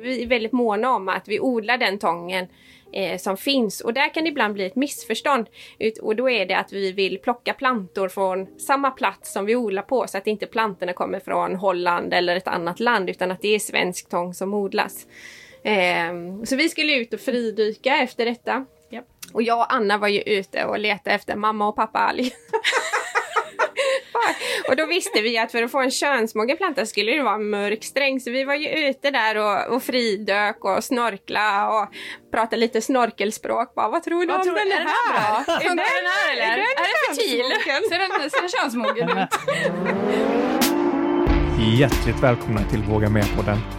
Vi är väldigt måna om att vi odlar den tången eh, som finns och där kan det ibland bli ett missförstånd. Och då är det att vi vill plocka plantor från samma plats som vi odlar på så att inte plantorna kommer från Holland eller ett annat land utan att det är svensk tång som odlas. Eh, så vi skulle ut och fridyka efter detta. Japp. Och jag och Anna var ju ute och letade efter mamma och pappa alg. och då visste vi att för att få en könsmogen planta skulle det vara en mörk sträng. Så vi var ju ute där och, och fridök och snorkla och pratade lite snorkelspråk. Bara, vad tror du Vad om tror den du? här? Är den här bra? Funkar den här eller? Är den Är den fertil? Ser den, ser den könsmogen ut? Hjärtligt välkomna till Våga Med-podden.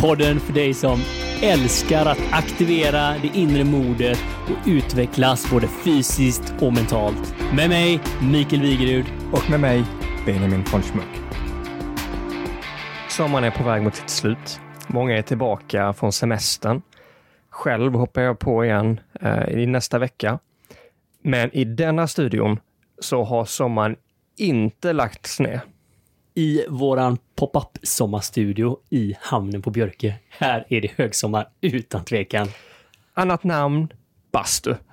Podden för dig som älskar att aktivera det inre modet och utvecklas både fysiskt och mentalt. Med mig, Mikael Wigerud. Och med mig, Benjamin von Schmuck. Sommaren är på väg mot sitt slut. Många är tillbaka från semestern. Själv hoppar jag på igen eh, i nästa vecka. Men i denna studion så har sommaren inte lagts ner. I våran pop-up sommarstudio i hamnen på Björke. Här är det högsommar utan tvekan. Annat namn, bastu.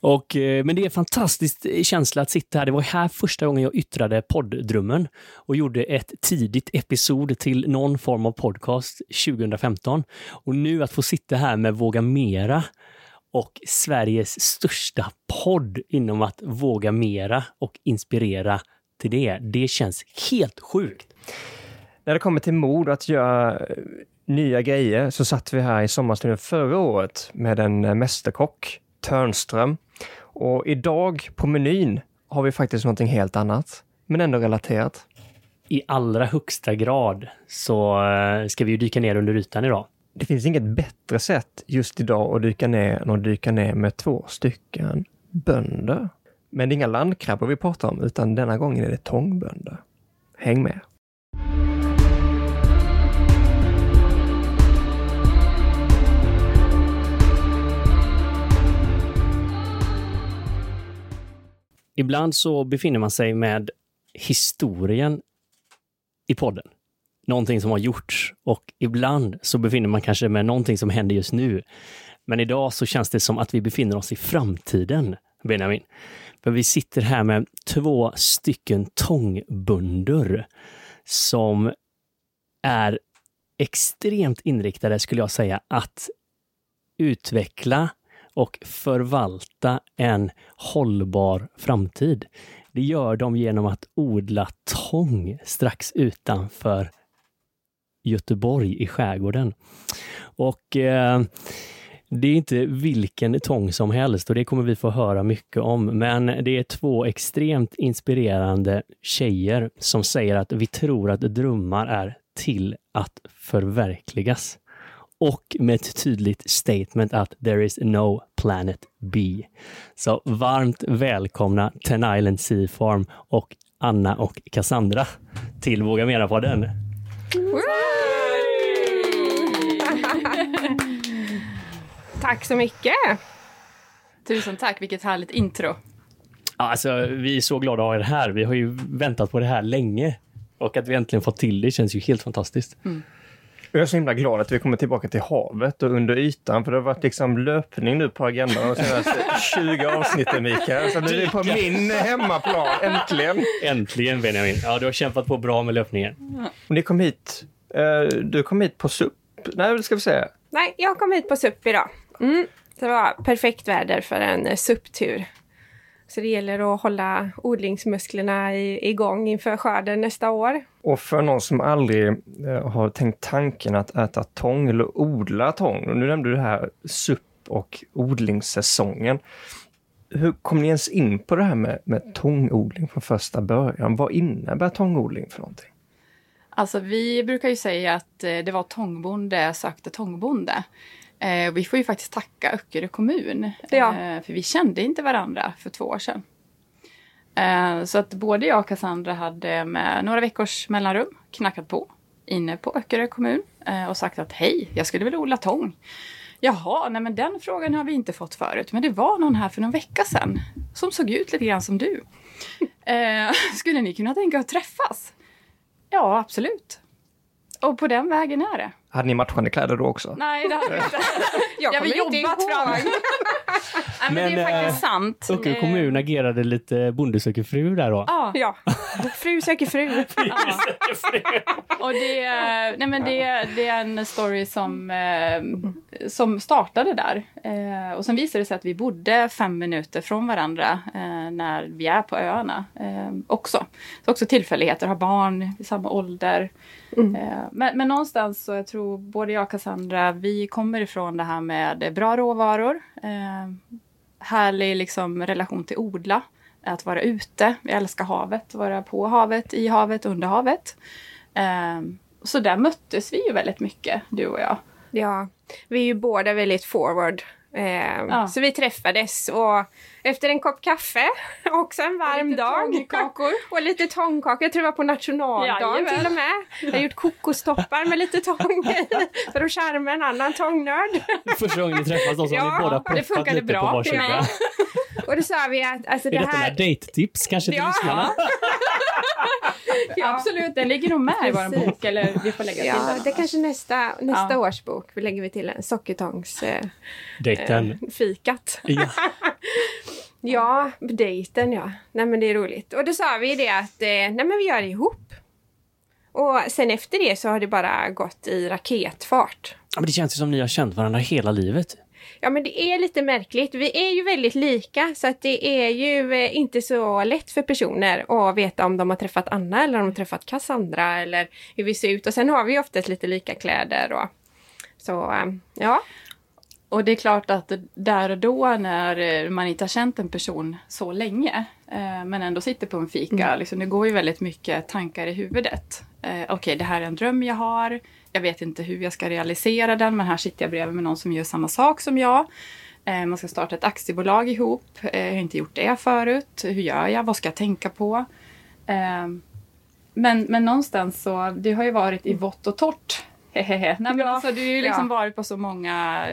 Och, eh, men det är en fantastisk känsla att sitta här. Det var här första gången jag yttrade podddrömmen och gjorde ett tidigt episod till någon form av podcast 2015. Och nu att få sitta här med Våga Mera och Sveriges största podd inom att våga mera och inspirera till det. Det känns helt sjukt. När det kommer till mod att göra eh, nya grejer så satt vi här i sommarstudion förra året med en eh, mästerkock, Törnström. Och idag på menyn har vi faktiskt någonting helt annat, men ändå relaterat. I allra högsta grad så eh, ska vi ju dyka ner under ytan idag. Det finns inget bättre sätt just idag att dyka ner än att dyka ner med två stycken bönder. Men det är inga landkrabbor vi pratar om, utan denna gången är det tångbönder. Häng med! Ibland så befinner man sig med historien i podden. Någonting som har gjorts och ibland så befinner man kanske med någonting som händer just nu. Men idag så känns det som att vi befinner oss i framtiden, Benjamin. För vi sitter här med två stycken tångbönder som är extremt inriktade, skulle jag säga, att utveckla och förvalta en hållbar framtid. Det gör de genom att odla tång strax utanför Göteborg i skärgården. Och eh, det är inte vilken tång som helst och det kommer vi få höra mycket om. Men det är två extremt inspirerande tjejer som säger att vi tror att drömmar är till att förverkligas och med ett tydligt statement att there is no planet B. Så varmt välkomna Ten Island Sea Farm och Anna och Cassandra till Våga Mera-podden. Tack så mycket! Tusen tack, vilket härligt intro. Alltså, vi är så glada att ha er här. Vi har ju väntat på det här länge. Och att vi äntligen fått till det känns ju helt fantastiskt. Jag är så himla glad att vi kommer tillbaka till havet och under ytan, för det har varit liksom löpning nu på agendan de senaste 20 avsnitten, Mikael. Så nu är vi på min hemmaplan, äntligen! Äntligen Benjamin! Ja, du har kämpat på bra med löpningen. Och ni kom hit, eh, du kom hit på SUP, nej ska vi säga. Nej, jag kom hit på SUP idag. Mm. Det var perfekt väder för en eh, SUP-tur. Så det gäller att hålla odlingsmusklerna i, igång inför skörden nästa år. Och för någon som aldrig eh, har tänkt tanken att äta tång eller odla tång, och nu nämnde du det här SUP och odlingssäsongen. Hur kom ni ens in på det här med, med tångodling från första början? Vad innebär tångodling för någonting? Alltså vi brukar ju säga att eh, det var tångbonde sökte tångbonde. Eh, vi får ju faktiskt tacka Öckerö kommun. Ja. Eh, för vi kände inte varandra för två år sedan. Eh, så att både jag och Cassandra hade med några veckors mellanrum knackat på inne på Öckerö kommun eh, och sagt att hej, jag skulle vilja odla tång. Jaha, nej men den frågan har vi inte fått förut. Men det var någon här för någon vecka sedan som såg ut lite grann som du. Eh, skulle ni kunna tänka att träffas? Ja, absolut. och på den vägen är det. Hade ni matchande kläder då också? Nej, det hade vi inte. Jag Jag har kommer inte jobbat ihåg. fram. Nej, men, det Men, är faktiskt eh, sant. Öckerö Eh, kommun agerade lite Bonde söker fru där då. Ja, Ja, fru söker fru. och det, är- nej, men det, det är en story som, eh, som startade där. Eh, och sen visade det sig att vi bodde fem minuter från varandra eh, när vi är på öarna eh, också. Så också tillfälligheter, har barn i samma ålder. Eh, men, men någonstans så jag tror både jag och Cassandra, vi kommer ifrån det här med bra råvaror. Eh, härlig liksom, relation till odla. Att vara ute. Vi älskar havet. Vara på havet, i havet, under havet. Eh, så där möttes vi ju väldigt mycket, du och jag. Ja, vi är ju båda väldigt forward. Så vi träffades och efter en kopp kaffe, också en varm lite dag. tångkakor. och lite tångkakor. Jag tror det var på nationaldagen Jajamän. till och med. Jag har gjort kokostoppar med lite tång för att charma en annan tångnörd. Första gången ni träffas då så har Ja, ni båda funkade lite bra på varsin. mig. Och då sa vi att alltså, Är det detta här... med dejttips kanske till Ja. lyssnarna? Ja. Absolut, den ligger nog med i vår bok. Eller vi får lägga till Ja, den. det är kanske nästa, nästa Ja. års bok. Vi lägger vi till en sockertångs eh, Dejten. fikat. Ja. Ja, dejten ja. Nej men det är roligt. Och då sa vi det att eh, nej men vi gör det ihop. Och sen efter det så har det bara gått i raketfart. Ja, men det känns ju som ni har känt varandra hela livet. Ja men det är lite märkligt. Vi är ju väldigt lika så att det är ju eh, inte så lätt för personer att veta om de har träffat Anna eller om de har träffat Cassandra eller hur vi ser ut. Och sen har vi ju oftast lite lika kläder och så eh, ja. Och det är klart att där och då när eh, man inte har känt en person så länge eh, men ändå sitter på en fika, liksom, det går ju väldigt mycket tankar i huvudet. Eh, Okej, det här är en dröm jag har. Jag vet inte hur jag ska realisera den men här sitter jag bredvid med någon som gör samma sak som jag. Eh, man ska starta ett aktiebolag ihop. Eh, jag har inte gjort det förut. Hur gör jag? Vad ska jag tänka på? Eh, men, men någonstans så, det har ju varit i vått och torrt. Nej, men alltså, du har ju liksom Ja. varit på så många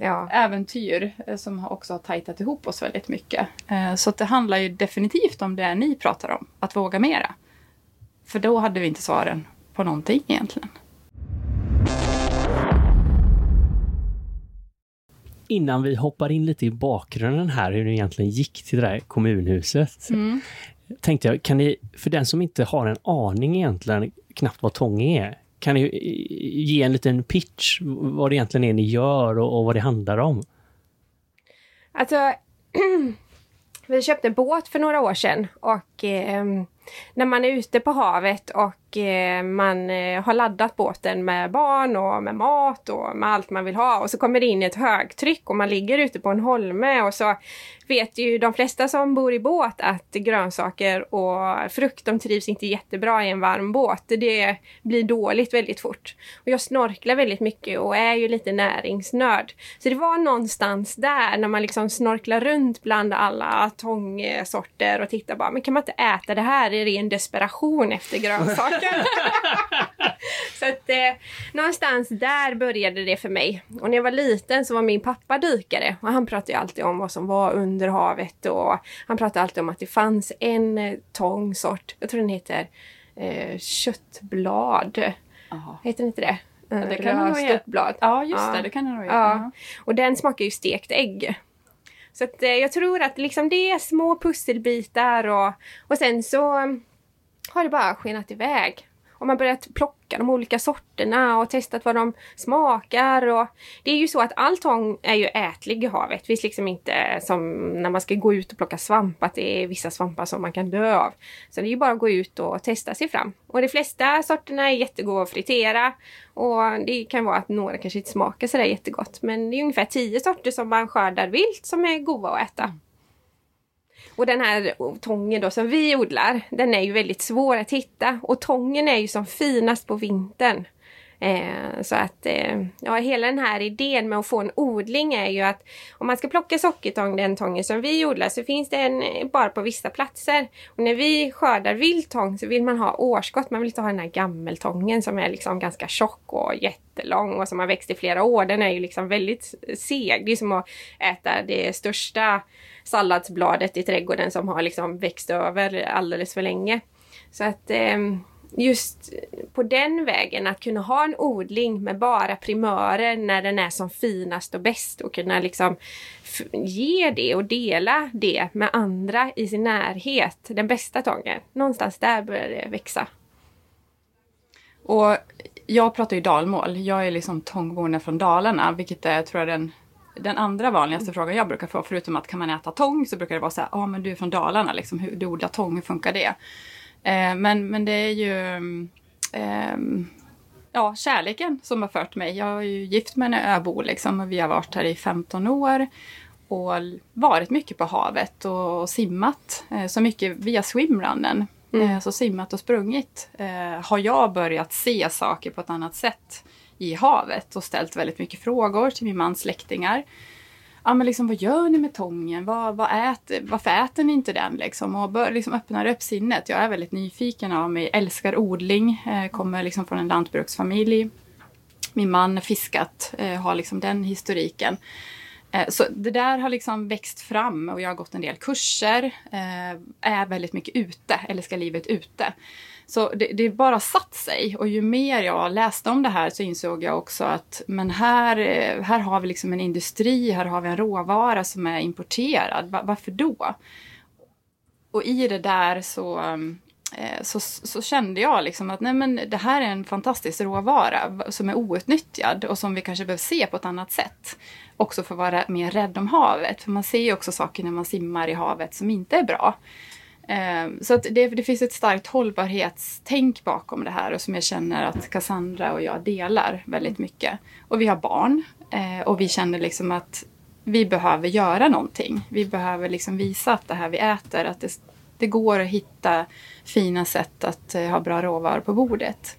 Ja. äventyr eh, som har också har tajtat ihop oss väldigt mycket. Eh, Så att det handlar ju definitivt om det ni pratar om, att våga mera. För då hade vi inte svaren på någonting egentligen. Innan vi hoppar in lite i bakgrunden här, hur det egentligen gick till det där kommunhuset. Tänkte jag, kan ni, för den som inte har en aning egentligen knappt vad Tånge är, kan ni ge en liten pitch vad det egentligen är ni gör och, och vad det handlar om? Alltså, vi köpte en båt för några år sedan och eh, när man är ute på havet och eh, man eh, har laddat båten med barn och med mat och med allt man vill ha och så kommer det in ett högtryck och man ligger ute på en holme och så vet ju de flesta som bor i båt att grönsaker och frukt de trivs inte jättebra i en varm båt. Det blir dåligt väldigt fort. Och jag snorklar väldigt mycket och är ju lite näringsnörd. Så det var någonstans där när man liksom snorklar runt bland alla tångsorter och tittar bara, men kan man inte äta det här i ren desperation efter grönsaker? Så att eh, någonstans där började det för mig. Och när jag var liten så var min pappa dykare och han pratade alltid om vad som var under havet och han pratade alltid om att det fanns en eh, tångsort, jag tror den heter eh, köttblad. Heter den inte det? Eh, det kan den nog Röst heta. uppblad. Ja, just Ja. det, det kan det nog Ja. Och den smakar ju stekt ägg. Så att, eh, jag tror att liksom det är små pusselbitar och, och sen så har det bara skenat iväg. Och man börjat plocka de olika sorterna och testat vad de smakar. Och det är ju så att all tång är ju ätlig i havet. Visst liksom inte som när man ska gå ut och plocka svamp, att det är vissa svampar som man kan dö av. Så det är ju bara att gå ut och testa sig fram. Och de flesta sorterna är jättegoda att fritera. Och det kan vara att några kanske inte smakar sådär jättegott. Men det är ungefär tio sorter som man skördar vilt som är goda att äta. Mm. Och den här tången då som vi odlar, den är ju väldigt svår att hitta. Och tången är ju som finast på vintern. Eh, så att eh, ja, hela den här idén med att få en odling är ju att om man ska plocka sockertång, den tången som vi odlar, så finns det en bara på vissa platser. Och när vi skördar vildtång så vill man ha årskott, man vill inte ha den här gammeltången som är liksom ganska tjock och jättelång och som har växt i flera år. Den är ju liksom väldigt seg. Det är som att äta det största salladsbladet i trädgården som har liksom växt över alldeles för länge. Så att eh, just på den vägen att kunna ha en odling med bara primörer när den är som finast och bäst och kunna liksom ge det och dela det med andra i sin närhet. Den bästa tången. Någonstans där börjar det växa. Och jag pratar ju dalmål. Jag är liksom tångboende från Dalarna, vilket är tror jag den, den andra vanligaste frågan jag brukar få. Förutom att kan man äta tång så brukar det vara så här, ja ah, men du är från Dalarna, liksom, hur, du odlar tång, hur funkar det? Eh, men, men det är ju eh, ja, kärleken som har fört mig. Jag är ju gift med en öbo liksom, och vi har varit här i 15 år och varit mycket på havet och, och simmat. Eh, så mycket via swimrunnen. Mm. Eh, så simmat och sprungit har jag börjat se saker på ett annat sätt i havet och ställt väldigt mycket frågor till min mans släktingar. Ja, men liksom, vad gör ni med tången? Vad, vad äter, varför äter ni inte den? Liksom? Och bör, liksom öppnar upp sinnet. Jag är väldigt nyfiken av mig, älskar odling, eh, kommer liksom från en lantbruksfamilj. Min man har fiskat, eh, har liksom den historiken. Eh, så det där har liksom växt fram och jag har gått en del kurser. Eh, är väldigt mycket ute, Älskar livet ute. Så det, det bara satt sig och ju mer jag läste om det här så insåg jag också att men här, eh, här har vi liksom en industri, här har vi en råvara som är importerad. Varför då? Och i det där så eh, så, så, kände jag liksom att nej men det här är en fantastisk råvara som är outnyttjad och som vi kanske behöver se på ett annat sätt också för att vara mer rädd om havet. För man ser ju också saker när man simmar i havet som inte är bra. Ehm, så det, det, finns ett starkt hållbarhetstänk bakom det här och som jag känner att Cassandra och jag delar väldigt mycket. Och vi har barn eh, och vi känner liksom att vi behöver göra någonting. Vi behöver liksom visa att det här vi äter, att det, det går att hitta fina sätt att eh, ha bra råvaror på bordet.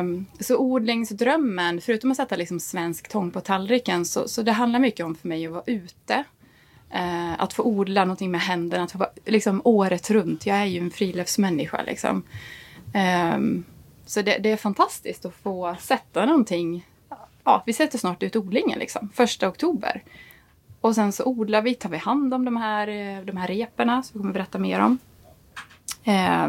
Um, så odlingsdrömmen, förutom att sätta liksom svensk tång på tallriken, så, så det handlar mycket om för mig att vara ute. Eh, att få odla någonting med händerna, att få vara liksom, året runt. Jag är ju en friluftsmänniska. Liksom. Eh, så det, det, är fantastiskt att få sätta någonting. Ja, vi sätter snart ut odlingen, liksom, första oktober. Och sen så odlar vi, tar vi hand om de här, eh, de här reporna, som vi kommer berätta mer om. Eh,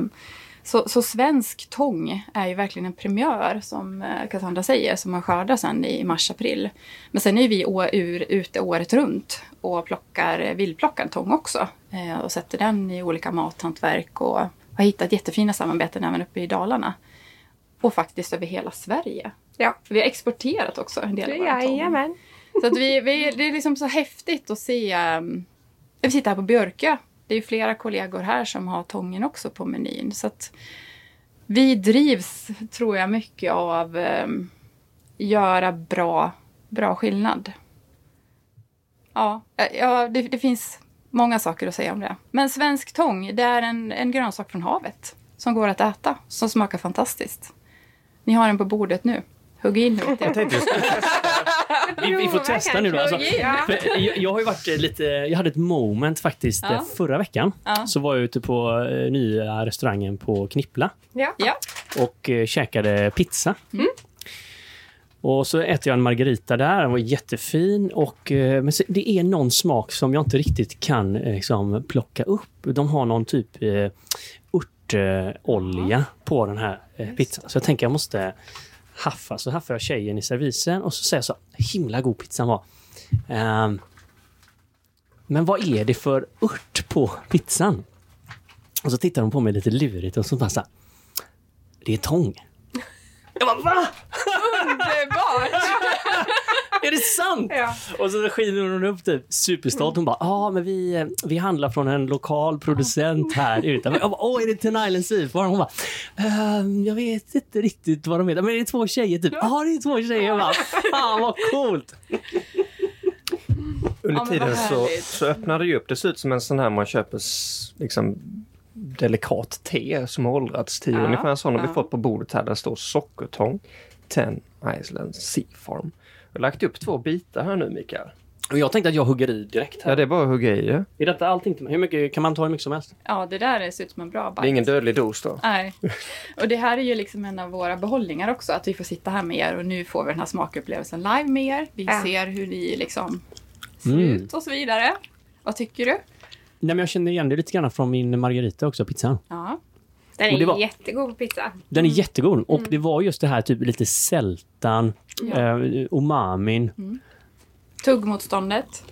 så, så svensk tång är ju verkligen en premiär som eh, Cassandra säger, som man skördar sen i mars-april. Men sen är vi å, ur, ute året runt och plockar vildplockad tång också. Eh, och sätter den i olika mathantverk och har hittat jättefina samarbeten även uppe i Dalarna. Och faktiskt över hela Sverige. Ja. För vi har exporterat också en del av vår tång. Jajamän. Så att vi, vi, det är liksom så häftigt att se. Um, vi sitter här på Björkö det är flera kollegor här som har tången också på menyn. Så att vi drivs, tror jag, mycket av eh, göra bra, bra skillnad. Ja, eh, ja det, det, finns många saker att säga om det. Men svensk tång, det är en, en grönsak från havet som går att äta, som smakar fantastiskt. Ni har den på bordet nu. Hugg in lite vi, vi får testa nu då. Alltså, jag, jag, har ju varit lite, jag hade ett moment faktiskt ja. förra veckan. Ja. Så var jag ute på eh, nya restaurangen på Knippla. Ja. Och eh, käkade pizza. Mm. Och så äter jag en margarita där, den var jättefin. Och, eh, men det är någon smak som jag inte riktigt kan liksom, plocka upp. De har någon typ eh, örtolja på den här eh, pizzan. Så jag tänker jag måste haffa. Så alltså haffar jag tjejen i servisen och så säger jag så himla god pizzan var. Um, men vad är det för ört på pizzan? Och så tittar hon på mig lite lurigt och så bara så här, Det är tång. Jag bara va? Är det sant? Ja. Och så skiner hon upp typ superstolt. Hon bara, ja ah, men vi, vi handlar från en lokal producent här ute. Jag bara, åh är det Ten Island Seafarm? Hon bara, ehm, jag vet inte riktigt vad de heter. Men är det två tjejer typ? Ja ah, det är två tjejer. Jag bara, fan vad coolt! Under tiden så, så öppnar det ju upp. Det ser ut som en sån här man köper liksom delikat te som har åldrats tio. Ja, Ungefär en sån har vi fått på bordet här. Där står sockertång, Ten Island Sea Farm. Jag har lagt upp två bitar här nu Mikael. Och jag tänkte att jag hugger i direkt. Här. Ja, det är bara att hugga i. Ja. Är detta allting? Hur mycket kan man ta hur mycket som helst? Ja, det där ser ut som en bra bite. Det är ingen dödlig dos då? Nej. Och det här är ju liksom en av våra behållningar också, att vi får sitta här med er och nu får vi den här smakupplevelsen live med er. Vi ja. ser hur ni liksom ser mm. ut och så vidare. Vad tycker du? Nej, men jag känner igen det lite grann från min margarita också, pizzan. Ja. Den är var- jättegod på pizza. Den är Mm. jättegod och det var just det här typ lite sältan, eh, umamin, Tuggmotståndet.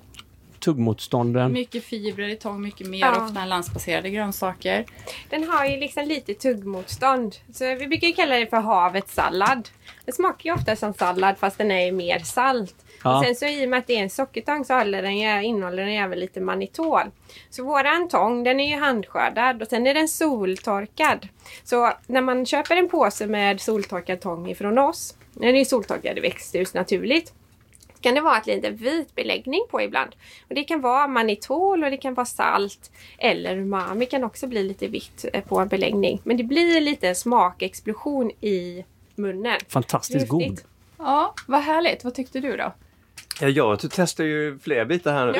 tuggmotstånden. Mycket fibrer i tång, mycket mer Ja. ofta än landsbaserade grönsaker. Den har ju liksom lite tuggmotstånd. Så vi brukar ju kalla det för havets sallad. Den smakar ju ofta som sallad fast den är mer salt. Ja. Och sen så i och med att det är en sockertång så den, innehåller den även lite manitol. Så våran tång den är ju handskördad och sen är den soltorkad. Så när man köper en påse med soltorkad tång ifrån oss, den är ju soltorkad i växthus naturligt, kan det vara ett lite vit beläggning på ibland. Och Det kan vara manitol och det kan vara salt eller umami kan också bli lite vitt eh, på en beläggning. Men det blir lite en smakexplosion i munnen. Fantastiskt god. Häftigt. Ja, vad härligt. Vad tyckte du då? Ja, jag testar ju fler bitar här nu.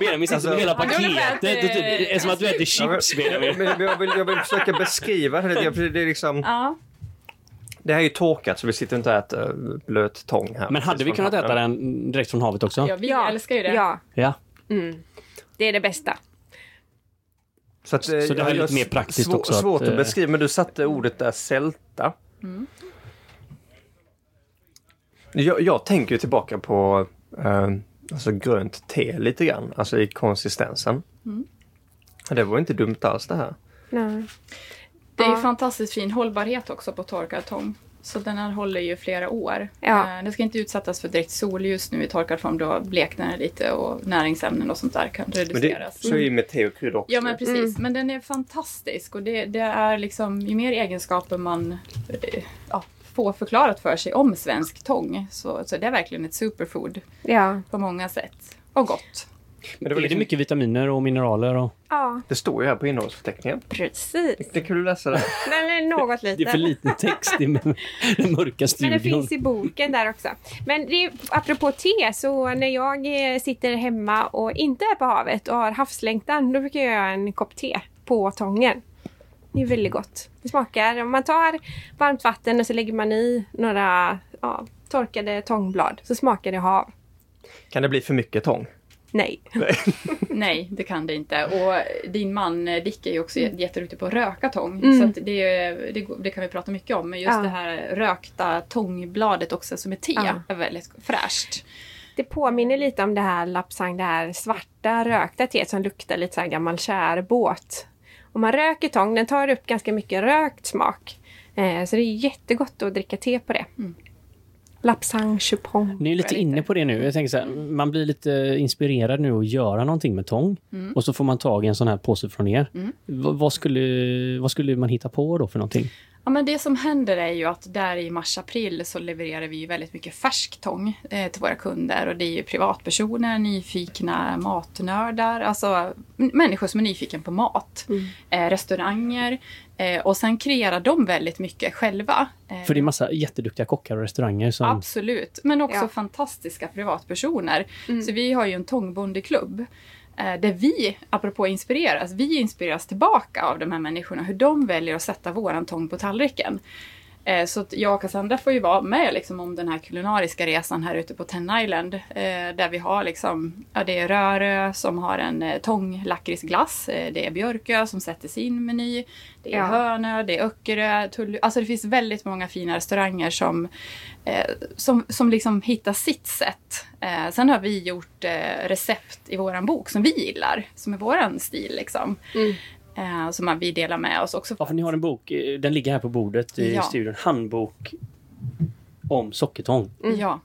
Benjamin sitter Alltså- med hela Ja, det paketet. typ, det är som att du äter Ja, men- chips, Benjamin. men jag, vill, jag vill försöka beskriva det för Det, är liksom, Ja. det här är ju torkat så vi sitter inte och äter blöt tång här. Men hade vi kunnat äta den direkt från havet också? ja, vi älskar ju det. Ja, Ja. mm. det är det bästa. Så, att, eh, Så det här är lite mer praktiskt svå- också att, Svårt att, eh, beskriva, men du satte ordet där sälta. Jag, jag tänker ju tillbaka på eh, alltså grönt te lite grann, alltså i konsistensen. Det var inte dumt alls det här. Nej. Det är ju Ja. fantastiskt fin hållbarhet också på torkad tång. Så den här håller ju flera år. Ja. Eh, Den ska inte utsättas för direkt solljus nu i torkad form. Då bleknar den lite och näringsämnen och sånt där kan Men det, reduceras. så är ju med te och kryddor också. Ja men precis, men den är fantastisk och det, det är liksom ju mer egenskaper man eh, ja, får förklarat för sig om svensk tång så, så det är verkligen ett superfood Ja. på många sätt. Och gott. Men det, var är det mycket vitaminer och mineraler? Och... ja, det står ju här på innehållsförteckningen. precis. Det kan du läsa. Den är något Det är lite. för liten text i den mörka Men studion. det finns i boken där också. Men det, är- apropå te, så när jag eh, sitter hemma och inte är på havet och har havslängtan, då brukar jag göra en kopp te på tången. Det är väldigt gott. Det smakar, om man tar varmt vatten och så lägger man i några ja, torkade tångblad så smakar det hav. Kan det bli för mycket tång? Nej. Nej, det kan det inte. Och din man eh, Dick är ju också Mm. jätteduktig på att röka tång. Mm. Så att det, det, det kan vi prata mycket om. Men just Ja. det här rökta tångbladet också som är te Ja. är väldigt fräscht. Det påminner lite om det här lapsang, det här svarta rökta teet som luktar lite så här gammal kärbåt. Om man röker tång, den tar upp ganska mycket rökt smak. Eh, så det är jättegott att dricka te på det. Mm. Lapsang chupong. Ni är lite inne på det nu. Jag tänker så här, man blir lite inspirerad nu att göra någonting med tång. Mm. Och så får man tag i en sån här påse från er. V- vad, skulle, vad skulle man hitta på då för någonting? Ja, men det som händer är ju att där i mars-april så levererar vi ju väldigt mycket färsk tång eh, till våra kunder. Och det är ju privatpersoner, nyfikna matnördar, alltså människor som är nyfiken på mat. Eh, restauranger. Eh, och sen kreerar de väldigt mycket själva. För det är massa jätteduktiga kockar och restauranger som... Absolut, men också Ja. fantastiska privatpersoner. Så vi har ju en tångbondeklubb. Eh, där vi, apropå inspireras, vi inspireras tillbaka av de här människorna. Hur de väljer att sätta våran tång på tallriken. Eh, Så att jag och Cassandra får ju vara med liksom om den här kulinariska resan här ute på Ten Island. eh, Där vi har liksom, ja det är Rörö som har en eh, tånglakritsglass. eh, Det är Björkö som sätter sin meny. Det är Ja. Hönö, det är Öckerö, Tullu. Alltså det finns väldigt många fina restauranger som, som, som liksom hittar sitt sätt. Sen har vi gjort recept i våran bok som vi gillar, som är våran stil liksom. Mm. Eh, som vi delar med oss också. Ja, för ni har en bok, eh, den ligger här på bordet i Ja. studion. Handbok om sockertång. Ja.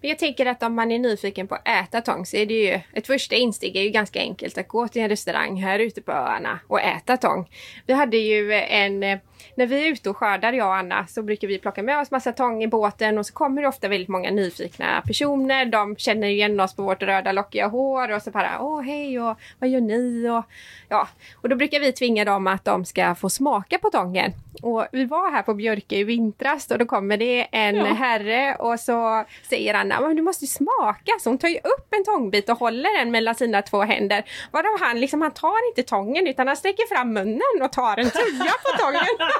Men jag tänker att om man är nyfiken på att äta tång så är det ju ett första insteg är ju ganska enkelt att gå till en restaurang här ute på öarna och äta tång. Vi hade ju en, eh, när vi är ute och skördar jag och Anna så brukar vi plocka med oss massa tång i båten och så kommer det ofta väldigt många nyfikna personer. De känner igen oss på vårt röda lockiga hår och så bara åh hej och vad gör ni? Och, ja. och då brukar vi tvinga dem att de ska få smaka på tången. Och vi var här på Björke i vintras och då kommer det en Ja. herre och så säger Anna, men du måste ju smaka. Så hon tar ju upp en tångbit och håller den mellan sina två händer. Varav han liksom, han tar inte tången utan han sträcker fram munnen och tar en tuja på tången.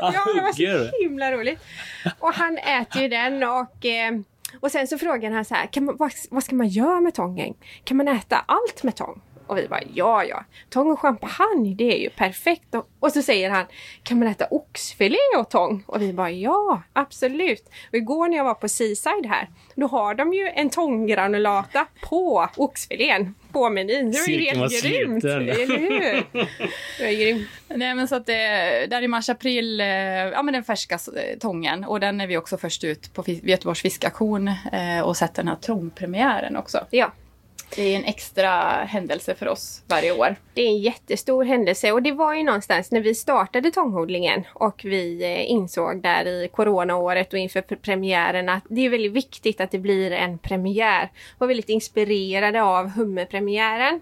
ja, det var så himla roligt. Och han äter ju den och eh, och sen så frågar han så här, kan man, vad, vad ska man göra med tången? Kan man äta allt med tång? Och vi bara ja, ja. Tång och champagne, det är ju perfekt. Och, och så säger han, kan man äta oxfilé och tång? Och vi bara ja, absolut. Och igår när jag var på Seaside här, då har de ju en tånggranulata på oxfilén på menyn. Det var ju helt grymt! sluten. Eller hur? Det var grymt. Nej men så att det, där i mars-april, eh, ja men den färska eh, tången och den är vi också först ut på Göteborgs fiskaktion eh, och sett den här tångpremiären också. Ja, Det är en extra händelse för oss varje år. Det är en jättestor händelse och det var ju någonstans när vi startade tångodlingen och vi eh, insåg där i coronaåret och inför pre- premiären att det är väldigt viktigt att det blir en premiär. Vi var väldigt inspirerade av hummerpremiären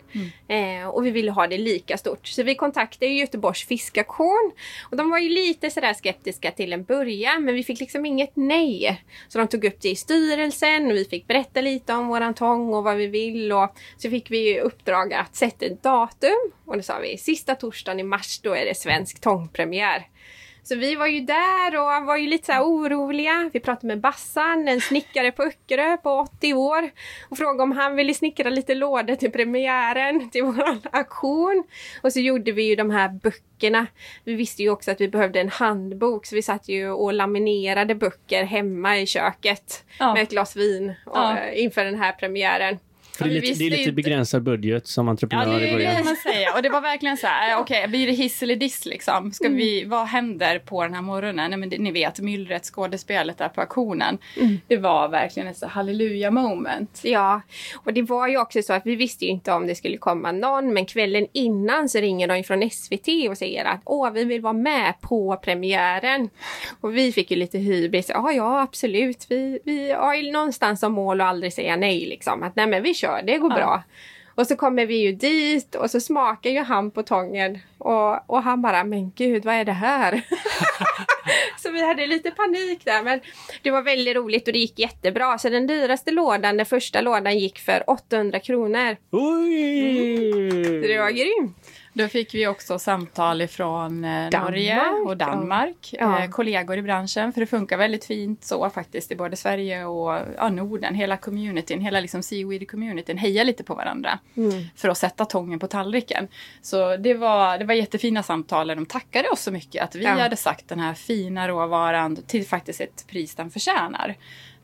eh, och vi ville ha det lika stort. Så vi kontaktade Göteborgs fiskaktion och de var ju lite sådär skeptiska till en början men vi fick liksom inget nej. Så de tog upp det i styrelsen och vi fick berätta lite om våran tång och vad vi vill så fick vi uppdrag att sätta ett datum och då sa vi sista torsdagen i mars då är det svensk tångpremiär. Så vi var ju där och var ju lite så oroliga. Vi pratade med Bassan, en snickare på Öckerö på 80 år och frågade om han ville snickra lite lådor till premiären, till vår aktion. Och så gjorde vi ju de här böckerna. Vi visste ju också att vi behövde en handbok så vi satt ju och laminerade böcker hemma i köket Ja. med ett glas vin och, Ja. inför den här premiären. För det, är lite, det är lite begränsad budget som Ja, entreprenör det i det början. kan man säga. Och det var verkligen så här, eh, okej, blir det hiss eller diss liksom? Ska vi, vad händer på den här morgonen? Nej, men det, ni vet, myllret, skådespelet där på auktionen. Det var verkligen ett så halleluja moment. Ja, och det var ju också så att vi visste ju inte om det skulle komma någon, men kvällen innan så ringer de från SVT och säger att åh, vi vill vara med på premiären. Och vi fick ju lite hybris. Ja, ja, absolut. Vi, vi har ju någonstans som mål att aldrig säga nej liksom. Att nej, men vi kör, det går Ja. bra. Och så kommer vi ju dit och så smakar ju han på tången och, och han bara, men gud, vad är det här? så vi hade lite panik där, men det var väldigt roligt och det gick jättebra. Så den dyraste lådan, den första lådan, gick för 800 kronor. Oj! Så det var grymt. Då fick vi också samtal ifrån eh, Danmark, Norge och Danmark, Ja. eh, kollegor i branschen. För det funkar väldigt fint så faktiskt i både Sverige och ja, Norden. Hela communityn, hela liksom seaweed-communityn hejar lite på varandra för att sätta tången på tallriken. Så det var, det var jättefina samtal där de tackade oss så mycket att vi Ja. hade sagt den här fina råvaran till faktiskt ett pris den förtjänar.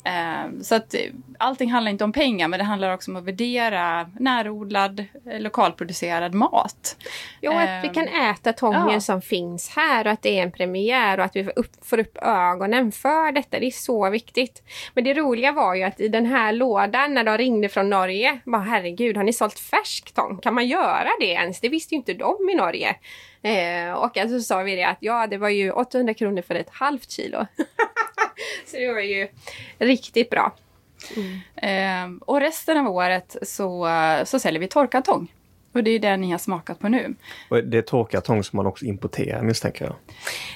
Eh, Så att eh, allting handlar inte om pengar men det handlar också om att värdera närodlad, eh, lokalproducerad mat. Jo, att vi kan äta tången ja. som finns här och att det är en premiär och att vi får upp, ögonen för detta. Det är så viktigt. Men det roliga var ju att i den här lådan när de ringde från Norge, bara herregud, har ni sålt färsk tång? Kan man göra det ens? Det visste ju inte de i Norge. Eh, och alltså så sa vi det att ja, det var ju 800 kronor för ett halvt kilo. så det var ju riktigt bra. Eh, och resten av året så, så säljer vi torkad tång. Och det är det ni har smakat på nu. Och det är torkad tång som man också importerar misstänker jag.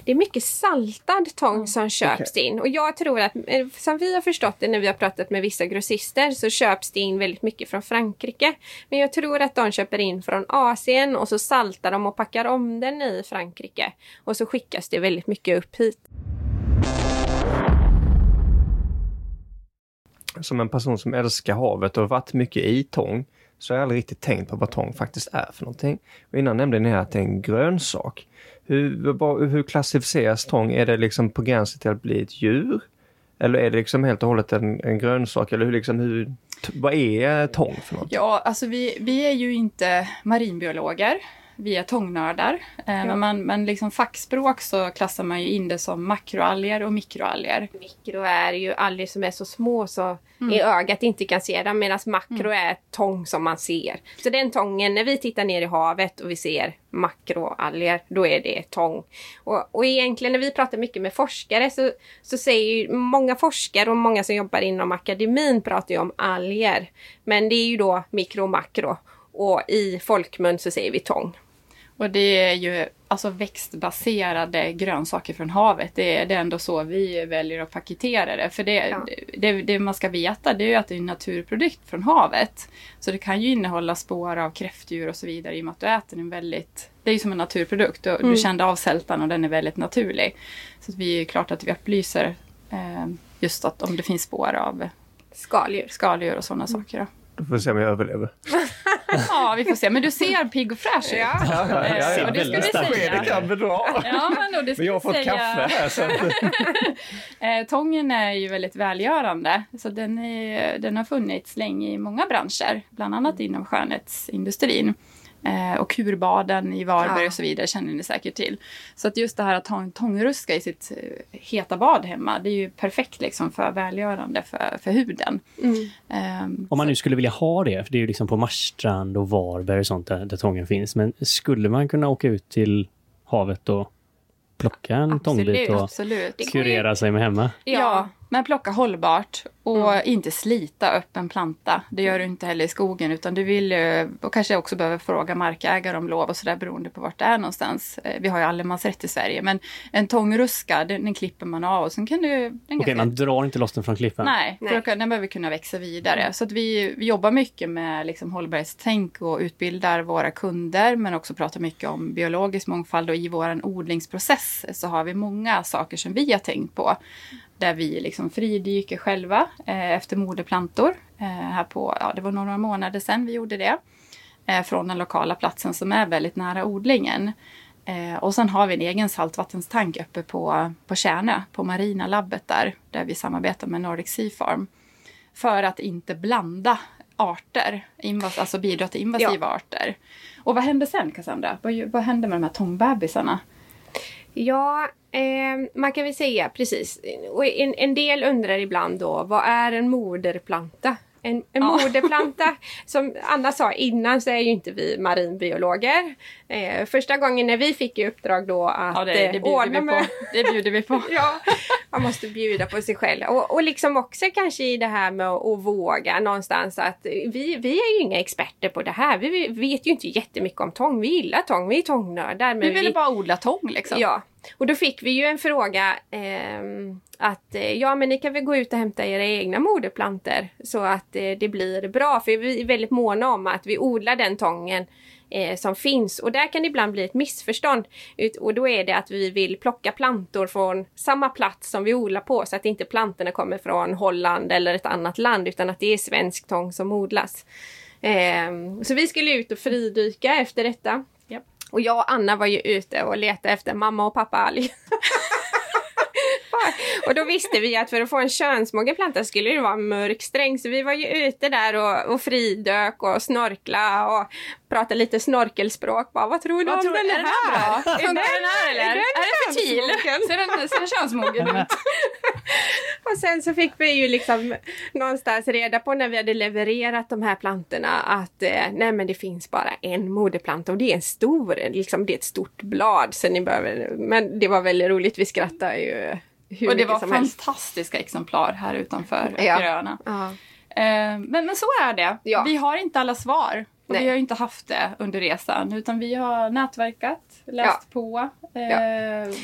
Det är mycket saltad tång som köps in och jag tror att eh, som vi har förstått det när vi har pratat med vissa grossister så köps det in väldigt mycket från Frankrike. Men jag tror att de köper in från Asien och så saltar de och packar om den i Frankrike och så skickas det väldigt mycket upp hit. Som en person som älskar havet och har varit mycket i tång så har jag aldrig riktigt tänkt på vad tång faktiskt är för någonting. Och innan nämnde ni att det är en grönsak. Hur, hur klassificeras tång? Är det liksom på gränsen till att bli ett djur? Eller är det liksom helt och hållet en, en grönsak? Eller hur, liksom, hur, vad är tång för något? Ja, alltså vi, vi är ju inte marinbiologer. Vi är tångnördar. Eh, Men, man, men liksom fackspråk så klassar man ju in det som makroalger och mikroalger. Mikro är ju alger som är så små så i ögat inte kan se dem medan makro är tång som man ser. Så den tången, när vi tittar ner i havet och vi ser makroalger, då är det tång. Och, och egentligen när vi pratar mycket med forskare så, så säger ju många forskare och många som jobbar inom akademin pratar ju om alger. Men det är ju då mikro och makro. Och i folkmun så säger vi tång. Och det är ju alltså växtbaserade grönsaker från havet. Det är, det är ändå så vi väljer att paketera det. För det, Ja. det, det man ska veta det är ju att det är en naturprodukt från havet. Så det kan ju innehålla spår av kräftdjur och så vidare i och med att du äter en väldigt... Det är ju som en naturprodukt. Du, du kände av sältan och den är väldigt naturlig. Så att vi är ju klart att vi upplyser eh, just att om det finns spår av Skaldjur. skaldjur och sådana saker. Då. Då får vi se om jag överlever. Ja, vi får se. Men du ser pigg och fräsch ut. Ja. Ja, ja, ja, Eh, och det ska vi säga. Beskedet kan bedra. Ja, men, och det ska Men jag har fått säga. kaffe här. Så att, Eh, tången är ju väldigt välgörande. Så den, är, den har funnits länge i många branscher, bland annat inom skönhetsindustrin. Eh, och kurbaden i Varberg Ja. och så vidare känner ni säkert till. Så att just det här att ha en tångruska i sitt eh, heta bad hemma, det är ju perfekt liksom för välgörande för, för huden. Mm. Ehm, Om man nu skulle vilja ha det, för det är ju liksom på Marstrand och Varberg och sånt där, där tången finns. Men skulle man kunna åka ut till havet och plocka en tångbit och absolut. Kurera sig med hemma? Ja, men plocka hållbart och Mm. inte slita upp en planta. Det gör du inte heller i skogen utan du vill ju, och kanske också behöver fråga markägare om lov och sådär beroende på vart det är någonstans. Eh, Vi har ju allemansrätt i Sverige men en tångruska den, den klipper man av och sen kan du... Okej, ganska- man drar inte loss den från klippen? Nej, Nej. att den behöver kunna växa vidare. Så att vi, vi jobbar mycket med liksom hållbarhetstänk och utbildar våra kunder men också pratar mycket om biologisk mångfald och i vår odlingsprocess så har vi många saker som vi har tänkt på. Där vi liksom fridyker själva eh, efter moderplantor. Eh, här på, ja, det var några månader sedan vi gjorde det. Eh, från den lokala platsen som är väldigt nära odlingen. Eh, och sen har vi en egen saltvattenstank uppe på, på Kärnö, på marina labbet där, där vi samarbetar med Nordic Sea Farm. För att inte blanda arter, invas, alltså bidra till invasiva arter. Och vad hände sen Cassandra? Vad, vad hände med de här tångbebisarna? Ja, eh, man kan väl säga precis. Och en, en del undrar ibland då, vad är en moderplanta? En, en Ja. moderplanta, som Anna sa innan så är ju inte vi marinbiologer. Eh, första gången när vi fick i uppdrag då att Ja, det, det, eh, bjuder, ordna vi med- på. det bjuder vi på. Ja, man måste bjuda på sig själv. Och, och liksom också kanske i det här med att, att våga någonstans att vi, vi är ju inga experter på det här. Vi, vi vet ju inte jättemycket om tång. Vi gillar tång, vi är tångnördar. Men Vi ville bara odla tång liksom. Ja, och då fick vi ju en fråga ehm, att eh, ja men ni kan väl gå ut och hämta era egna moderplanter så att eh, det blir bra. För vi är väldigt måna om att vi odlar den tången eh, som finns och där kan det ibland bli ett missförstånd. Ut, och då är det att vi vill plocka plantor från samma plats som vi odlar på så att inte plantorna kommer från Holland eller ett annat land utan att det är svensk tång som odlas. Ehm, så vi skulle ut och fridyka efter detta. Japp. Och jag och Anna var ju ute och letade efter mamma och pappa alg. och då visste vi att för att få en könsmogen planta skulle det vara en mörk sträng. Så vi var ju ute där och, och fridök och snorkla och pratade lite snorkelspråk. Bara, vad tror du Vad om tror den är den här? Är den här eller? är den fertil? Ser den, ser den könsmogen ut? Och sen så fick vi ju liksom någonstans reda på när vi hade levererat de här plantorna att eh, nej men det finns bara en moderplanta och det är en stor, liksom det är ett stort blad. Så ni behöver, men det var väldigt roligt, vi skrattade ju hur Och det var som helst. fantastiska exemplar här utanför Ja. Gröna. Ja. Eh, men, men så är det. Ja. Vi har inte alla svar. Och Nej. vi har inte haft det under resan. Utan vi har nätverkat, läst på, eh,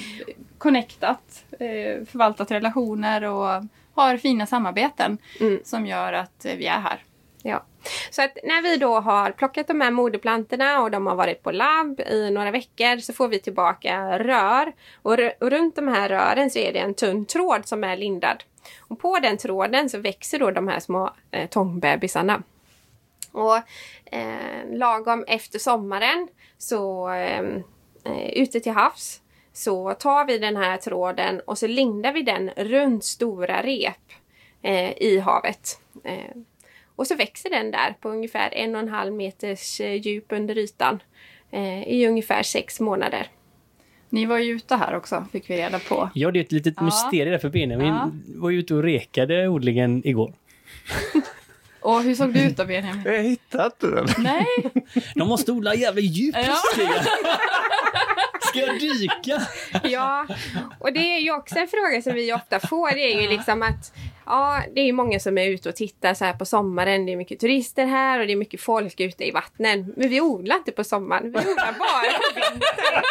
connectat, eh, förvaltat relationer och har fina samarbeten Mm. som gör att eh, vi är här. Ja. Så att när vi då har plockat de här moderplantorna och de har varit på labb i några veckor så får vi tillbaka rör. Och, och runt de här rören så är det en tunn tråd som är lindad. Och på den tråden så växer då de här små eh, tångbebisarna. Och eh, lagom efter sommaren så eh, eh, ute till havs så tar vi den här tråden och så lindar vi den runt stora rep eh, i havet. Eh, och så växer den där på ungefär en och en halv meters eh, djup under ytan eh, i ungefär sex månader. Ni var ju ute här också, fick vi reda på. Ja, det är ett litet Ja. mysterium där för Benjamin Ja. var ju ute och rekade odlingen igår. Och hur såg det ut då Benjamin? jag hittar inte den. Nej, De måste odla jävligt djupt. Ja. Ska jag- dyka? Ja, och det är ju också en fråga som vi ofta får. Det är ju liksom att ja, det är många som är ute och tittar så här på sommaren. Det är mycket turister här och det är mycket folk ute i vattnen. Men vi odlar inte på sommaren. Vi odlar bara på vintern.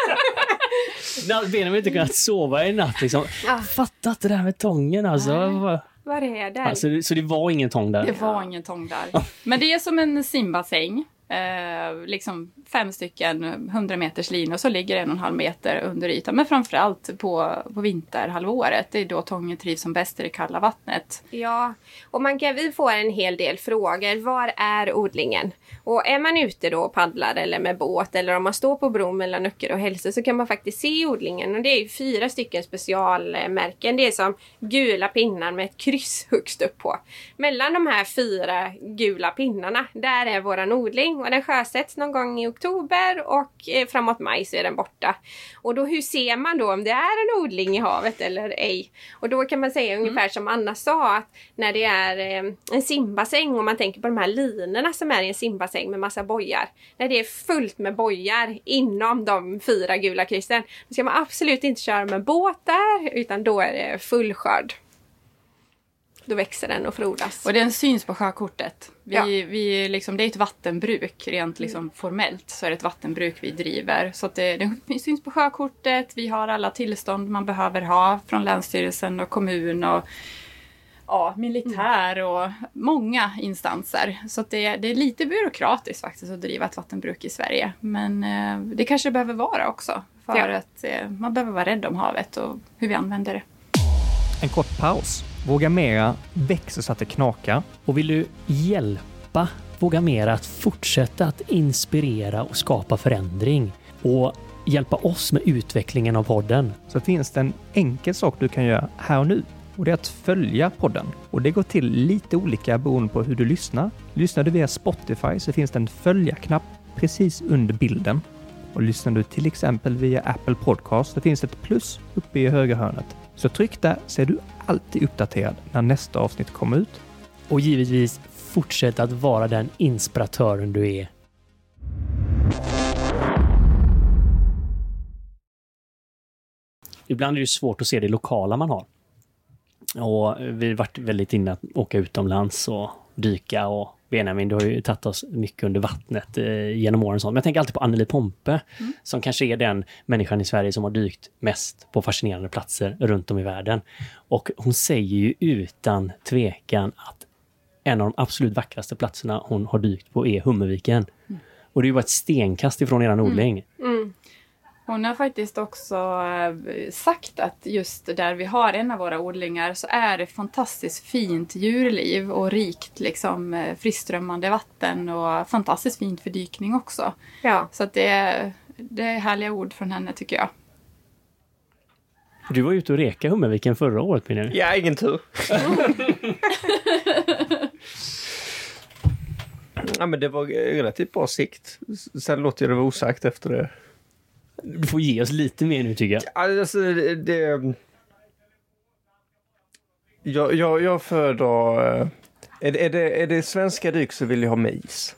Benjamin har inte kunnat sova i natt liksom. Ja. Fattat det där med tången alltså. Vad- Var är den? Alltså, så det var ingen tång där? det var ingen tång där. Men det är som en simbassäng. Eh, liksom fem stycken 100 meters linor så ligger en och en halv meter under ytan. Men framförallt på, på vinterhalvåret. Det är då tången trivs som bäst i det kalla vattnet. Ja, och man kan, vi får en hel del frågor. Var är odlingen? Och är man ute då och paddlar eller med båt eller om man står på bron mellan Öckerö och Hälsö så kan man faktiskt se odlingen. Och det är fyra stycken specialmärken. Det är som gula pinnar med ett kryss högst upp på. Mellan de här fyra gula pinnarna, där är våran odling och den sjösätts någon gång i oktober och eh, framåt maj så är den borta. Och då hur ser man då om det är en odling i havet eller ej? Och då kan man säga ungefär som Anna sa att när det är eh, en simbassäng och man tänker på de här linorna som är i en simbassäng med massa bojar. När det är fullt med bojar inom de fyra gula kryssen. Då ska man absolut inte köra med båt där utan då är det full skörd. Då växer den och frodas. Och den syns på sjökortet. Vi, Ja. vi liksom, det är ett vattenbruk, rent liksom formellt så är det ett vattenbruk vi driver. Så att det, det syns på sjökortet, vi har alla tillstånd man behöver ha från Länsstyrelsen och kommun och ja, militär och många instanser. Så att det, det är lite byråkratiskt faktiskt att driva ett vattenbruk i Sverige. Men eh, det kanske det behöver vara också. För Ja. att eh, man behöver vara rädd om havet och hur vi använder det. En kort paus. Våga Mera växer så att det knakar. Och vill du hjälpa Våga Mera att fortsätta att inspirera och skapa förändring och hjälpa oss med utvecklingen av podden? Så finns det en enkel sak du kan göra här och nu. Och det är att följa podden. Och det går till lite olika beroende på hur du lyssnar. Lyssnar du via Spotify så finns det en följa-knapp precis under bilden. Och lyssnar du till exempel via Apple Podcast så finns det ett plus uppe i högra hörnet. Så tryck där så är du alltid uppdaterad när nästa avsnitt kommer ut. Och givetvis fortsätt att vara den inspiratören du är. Ibland är det svårt att se det lokala man har. Och vi har varit väldigt inne att åka utomlands och dyka och Benjamin, du har ju tagit oss mycket under vattnet eh, genom åren. och sånt. Men jag tänker alltid på Anneli Pompe, som kanske är den människan i Sverige som har dykt mest på fascinerande platser runt om i världen. Och hon säger ju utan tvekan att en av de absolut vackraste platserna hon har dykt på är Hummerviken. Och det är ju bara ett stenkast ifrån eran odling. Mm. Hon har faktiskt också eh, sagt att just där vi har en av våra odlingar så är det fantastiskt fint djurliv och rikt liksom eh, friströmmande vatten och fantastiskt fint för dykning också. Ja. Så att det, är- det är härliga ord från henne tycker jag. Du var ute och reka Hummerviken förra året Benjamin. Ja, ingen tur. ja, men det var relativt bra sikt. Sen låter jag det vara osagt efter det. Du får ge oss lite mer nu tycker jag. Alltså, det... det jag, jag, jag föredrar... eh, Är det, är, det, är det svenska dyk så vill jag ha med is.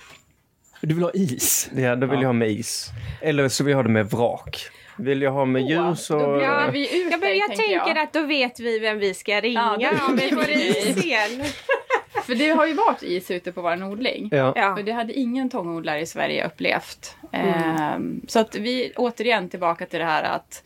Du vill ha is? Ja, då vill Ja. jag ha med is. Eller så vill jag ha det med vrak. Vill jag ha med djur så... Då blir vi ut Ja, men dig, jag tänker tänker att då vet vi vem vi ska ringa Ja, det om vi får is igen. För det har ju varit is ute på vår odling. Ja. För det hade ingen tångodlare i Sverige upplevt. Mm. Ehm, så att vi återigen tillbaka till det här att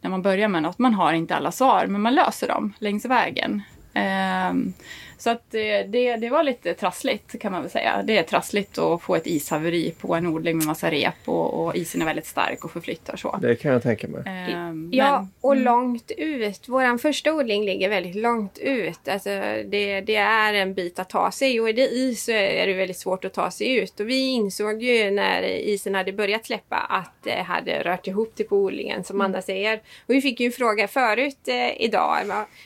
när man börjar med något, man har inte alla svar, men man löser dem längs vägen. Ehm, så att det, det, det var lite trassligt kan man väl säga. Det är trassligt att få ett ishaveri på en odling med massa rep och, och isen är väldigt stark och förflyttar så. Det kan jag tänka mig. Ehm, Ja, men- och långt ut. Vår första odling ligger väldigt långt ut. Alltså det, det är en bit att ta sig och är det is så är det väldigt svårt att ta sig ut. Och vi insåg ju när isen hade börjat släppa att det hade rört ihop det på odlingen som Anna säger. Och vi fick ju en fråga förut eh, idag,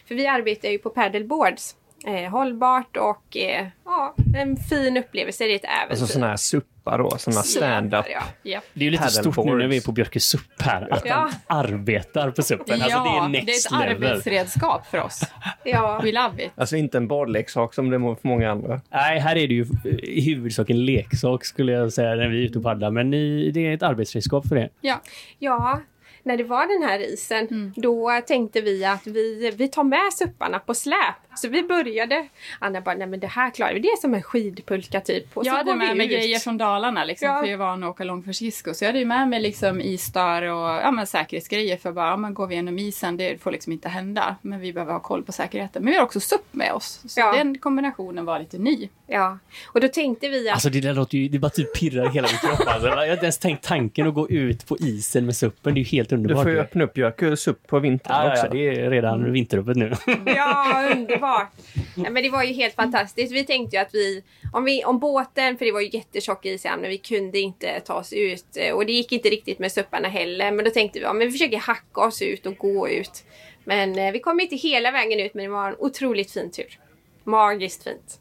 för vi arbetar ju på paddleboards. Eh, hållbart och eh, ja, en fin upplevelse. Det är ett äventyr. Alltså sådana här suppar då, sådana stand-up. Ja. Det är ju lite stort nu när vi är på Björke SUP här, att Ja. arbetar på SUPen. Alltså det är next det är ett level. arbetsredskap för oss. Ja. We love it. Alltså inte en badleksak som det är för många andra. Nej, här är det ju i huvudsak en leksak skulle jag säga när vi är ute och paddlar. Men ni, det är ett arbetsredskap för det. Ja. Ja, när det var den här isen, då tänkte vi att vi, vi tar med supparna på släp. Så vi började. Anna bara, nej men det här klarar vi. Det är som en skidpulka typ. Och jag så hade med mig ut. grejer från Dalarna liksom, Ja. för jag är van att åka långt för skridskor. Så jag hade ju med mig liksom isdörr och ja, men säkerhetsgrejer för bara, ja, men går vi genom isen, det får liksom inte hända. Men vi behöver ha koll på säkerheten. Men vi har också SUP med oss. Så Ja. den kombinationen var lite ny. Ja, och då tänkte vi att Alltså det där låter ju, det bara typ pirrar i hela min kropp. Alltså. Jag har inte ens tänkt tanken att gå ut på isen med suppen. Det är ju helt Du underbart. får ju öppna upp Jökull upp på vintern ja, också. ja, det är redan vinteröppet nu. Ja, underbart! Ja, men det var ju helt fantastiskt. Vi tänkte ju att vi om, vi, om båten, för det var ju jättetjock is hamnen, vi kunde inte ta oss ut. eh, Och det gick inte riktigt med supparna heller. Men då tänkte vi, ja, men vi försöker hacka oss ut och gå ut. Men eh, vi kom inte hela vägen ut, men det var en otroligt fin tur. Magiskt fint.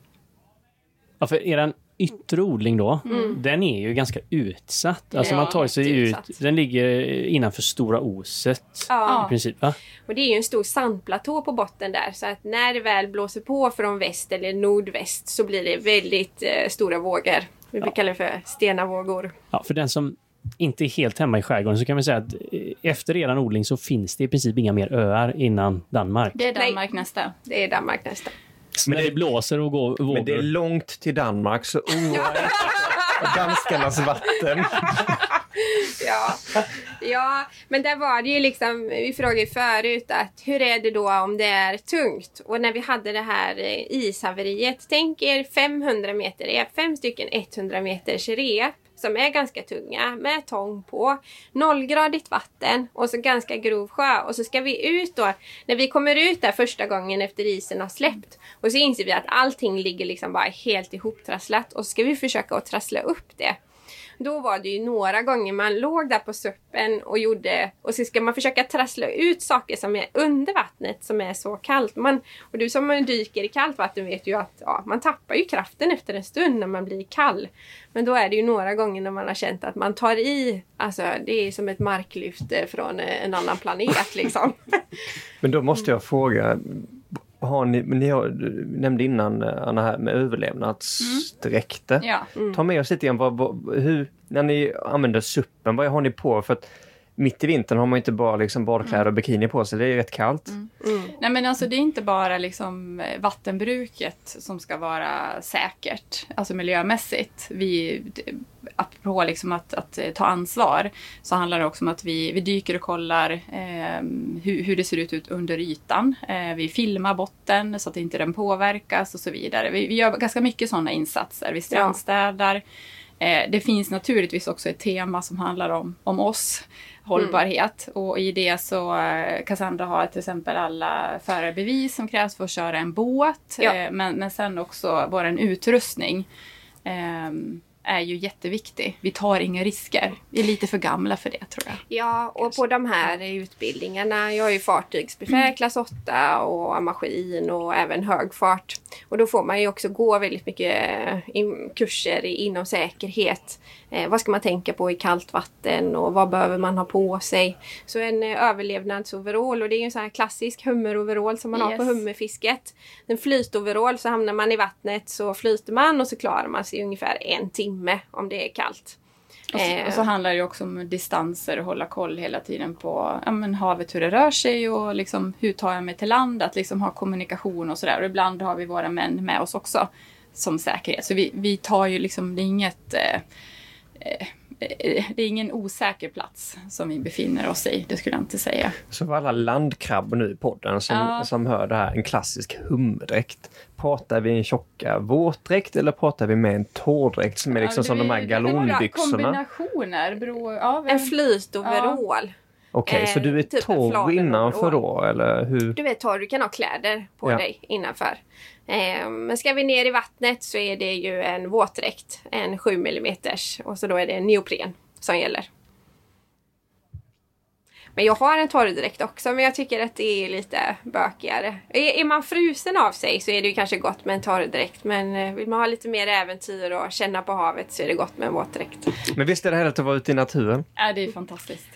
Ja, för eran yttre odling då, den är ju ganska utsatt. Alltså Ja, man tar sig ut, den ligger innanför Stora Oset Ja. i princip. Va? Och det är ju en stor sandplatå på botten där. Så att när det väl blåser på från väst eller nordväst så blir det väldigt eh, stora vågor. Vi brukar kalla det för stenavågor. Ja, för den som inte är helt hemma i skärgården så kan vi säga att eh, efter eran odling så finns det i princip inga mer öar innan Danmark. Det är Nej. Danmark nästa. Det är Danmark nästa. Men när det blåser och går vågor. Men det är långt till Danmark så oroa er danskarnas vatten. Ja. ja, men där var det ju liksom, vi frågade förut att hur är det då om det är tungt? Och när vi hade det här eh, ishaveriet, tänk er 500 meter rep, fem stycken 100 meters rep som är ganska tunga med tång på, nollgradigt vatten och så ganska grov sjö. Och så ska vi ut då, när vi kommer ut där första gången efter isen har släppt och så inser vi att allting ligger liksom bara helt ihoptrasslat och så ska vi försöka att trassla upp det. Då var det ju några gånger man låg där på suppen och gjorde och så ska man försöka trassla ut saker som är under vattnet som är så kallt. Man, och du som dyker i kallt vatten vet ju att ja, man tappar ju kraften efter en stund när man blir kall. Men då är det ju några gånger när man har känt att man tar i, alltså det är som ett marklyft från en annan planet liksom. Men då måste jag fråga, har ni, ni har, nämnde innan eh, Anna här med överlevnadsdräkter. Ja. Ta med oss lite grann, vad, vad, hur, när ni använder suppen, vad har ni på? För att mitt i vintern har man inte bara liksom badkläder och bikini på sig, det är rätt kallt. Mm. Nej men alltså det är inte bara liksom eh, vattenbruket som ska vara säkert, alltså miljömässigt. Vi, d- apropå liksom att, att eh, ta ansvar så handlar det också om att vi, vi dyker och kollar eh, hur, hur det ser ut, ut under ytan. Eh, vi filmar botten så att inte den påverkas och så vidare. Vi, vi gör ganska mycket sådana insatser. Vi strandstädar. Eh, det finns naturligtvis också ett tema som handlar om, om oss, hållbarhet. Och i det så eh, Cassandra har till exempel alla förarbevis som krävs för att köra en båt. Ja. Eh, men, men sen också vår utrustning. ehm, är ju jätteviktig. Vi tar inga risker. Vi är lite för gamla för det tror jag. Ja, och på de här utbildningarna, jag är ju fartygsbefäl klass 8 och maskin och även högfart. Och då får man ju också gå väldigt mycket eh, kurser inom säkerhet. Eh, vad ska man tänka på i kallt vatten och vad behöver man ha på sig? Så en eh, överlevnadsoverall och det är ju en sån här klassisk hummeroverall som man har på Yes. hummerfisket. En flytoverall så hamnar man i vattnet så flyter man och så klarar man sig ungefär en timme om det är kallt. Och så, Eh. och så handlar det också om distanser och hålla koll hela tiden på ja, men havet, hur det rör sig och liksom, hur tar jag mig till land. Att liksom ha kommunikation och sådär. Och ibland har vi våra män med oss också som säkerhet. Så vi, vi tar ju liksom, det är inget eh, eh, eh, det är ingen osäker plats som vi befinner oss i, det skulle jag inte säga. Så för alla landkrabbor nu i podden som, Ja. som hör det här, en klassisk hummerdräkt. Pratar vi en tjocka våtdräkt eller pratar vi med en torrdräkt som är liksom Ja, som det- de här galonbyxorna? Kombinationer beror... Ja, En flytoverall. Okej, så Eh, du är typ torr innanför då eller hur? Du vet torr, du kan ha kläder på Ja. dig innanför. Eh, men ska vi ner i vattnet så är det ju en våtdräkt, en 7 mm och så då är det en neopren som gäller. Men jag har en torrdräkt också men jag tycker att det är lite bökigare. Är, är man frusen av sig så är det ju kanske gott med en torrdräkt men eh, vill man ha lite mer äventyr och känna på havet så är det gott med en våtdräkt. Men visst är det härligt att vara ute i naturen? Ja, det är fantastiskt.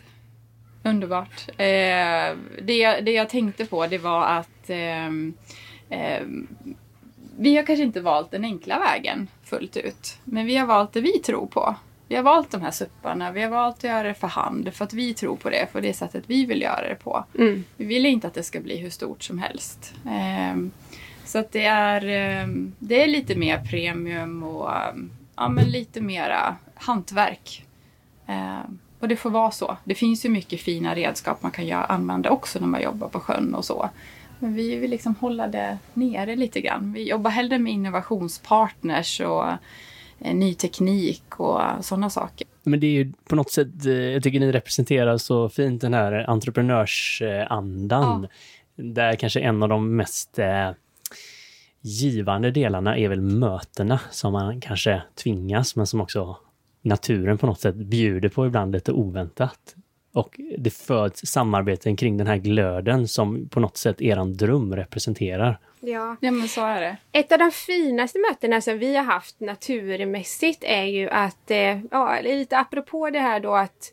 Underbart. Eh, det, jag- det jag tänkte på det var att ehm, ehm, vi har kanske inte valt den enkla vägen fullt ut. Men vi har valt det vi tror på. Vi har valt de här supparna, vi har valt att göra det för hand för att vi tror på det, för det sättet vi vill göra det på. Mm. Vi vill inte att det ska bli hur stort som helst. Ehm, så att det är, ehm, det är lite mer premium och ehm, ja, men lite mera hantverk. Och det får vara så. Det finns ju mycket fina redskap man kan göra, använda också när man jobbar på sjön och så. Men vi vill liksom hålla det nere lite grann. Vi jobbar hellre med innovationspartners och eh, ny teknik och sådana saker. Men det är ju på något sätt, eh, jag tycker ni representerar så fint den här entreprenörsandan. Där kanske en av de mest eh, givande delarna är väl mötena som man kanske tvingas, men som också naturen på något sätt bjuder på ibland lite oväntat. Och det föds samarbeten kring den här glöden som på något sätt eran dröm representerar. Ja. Ja men så är det. Ett av de finaste mötena som vi har haft naturmässigt är ju att, eh, ja, lite apropå det här då att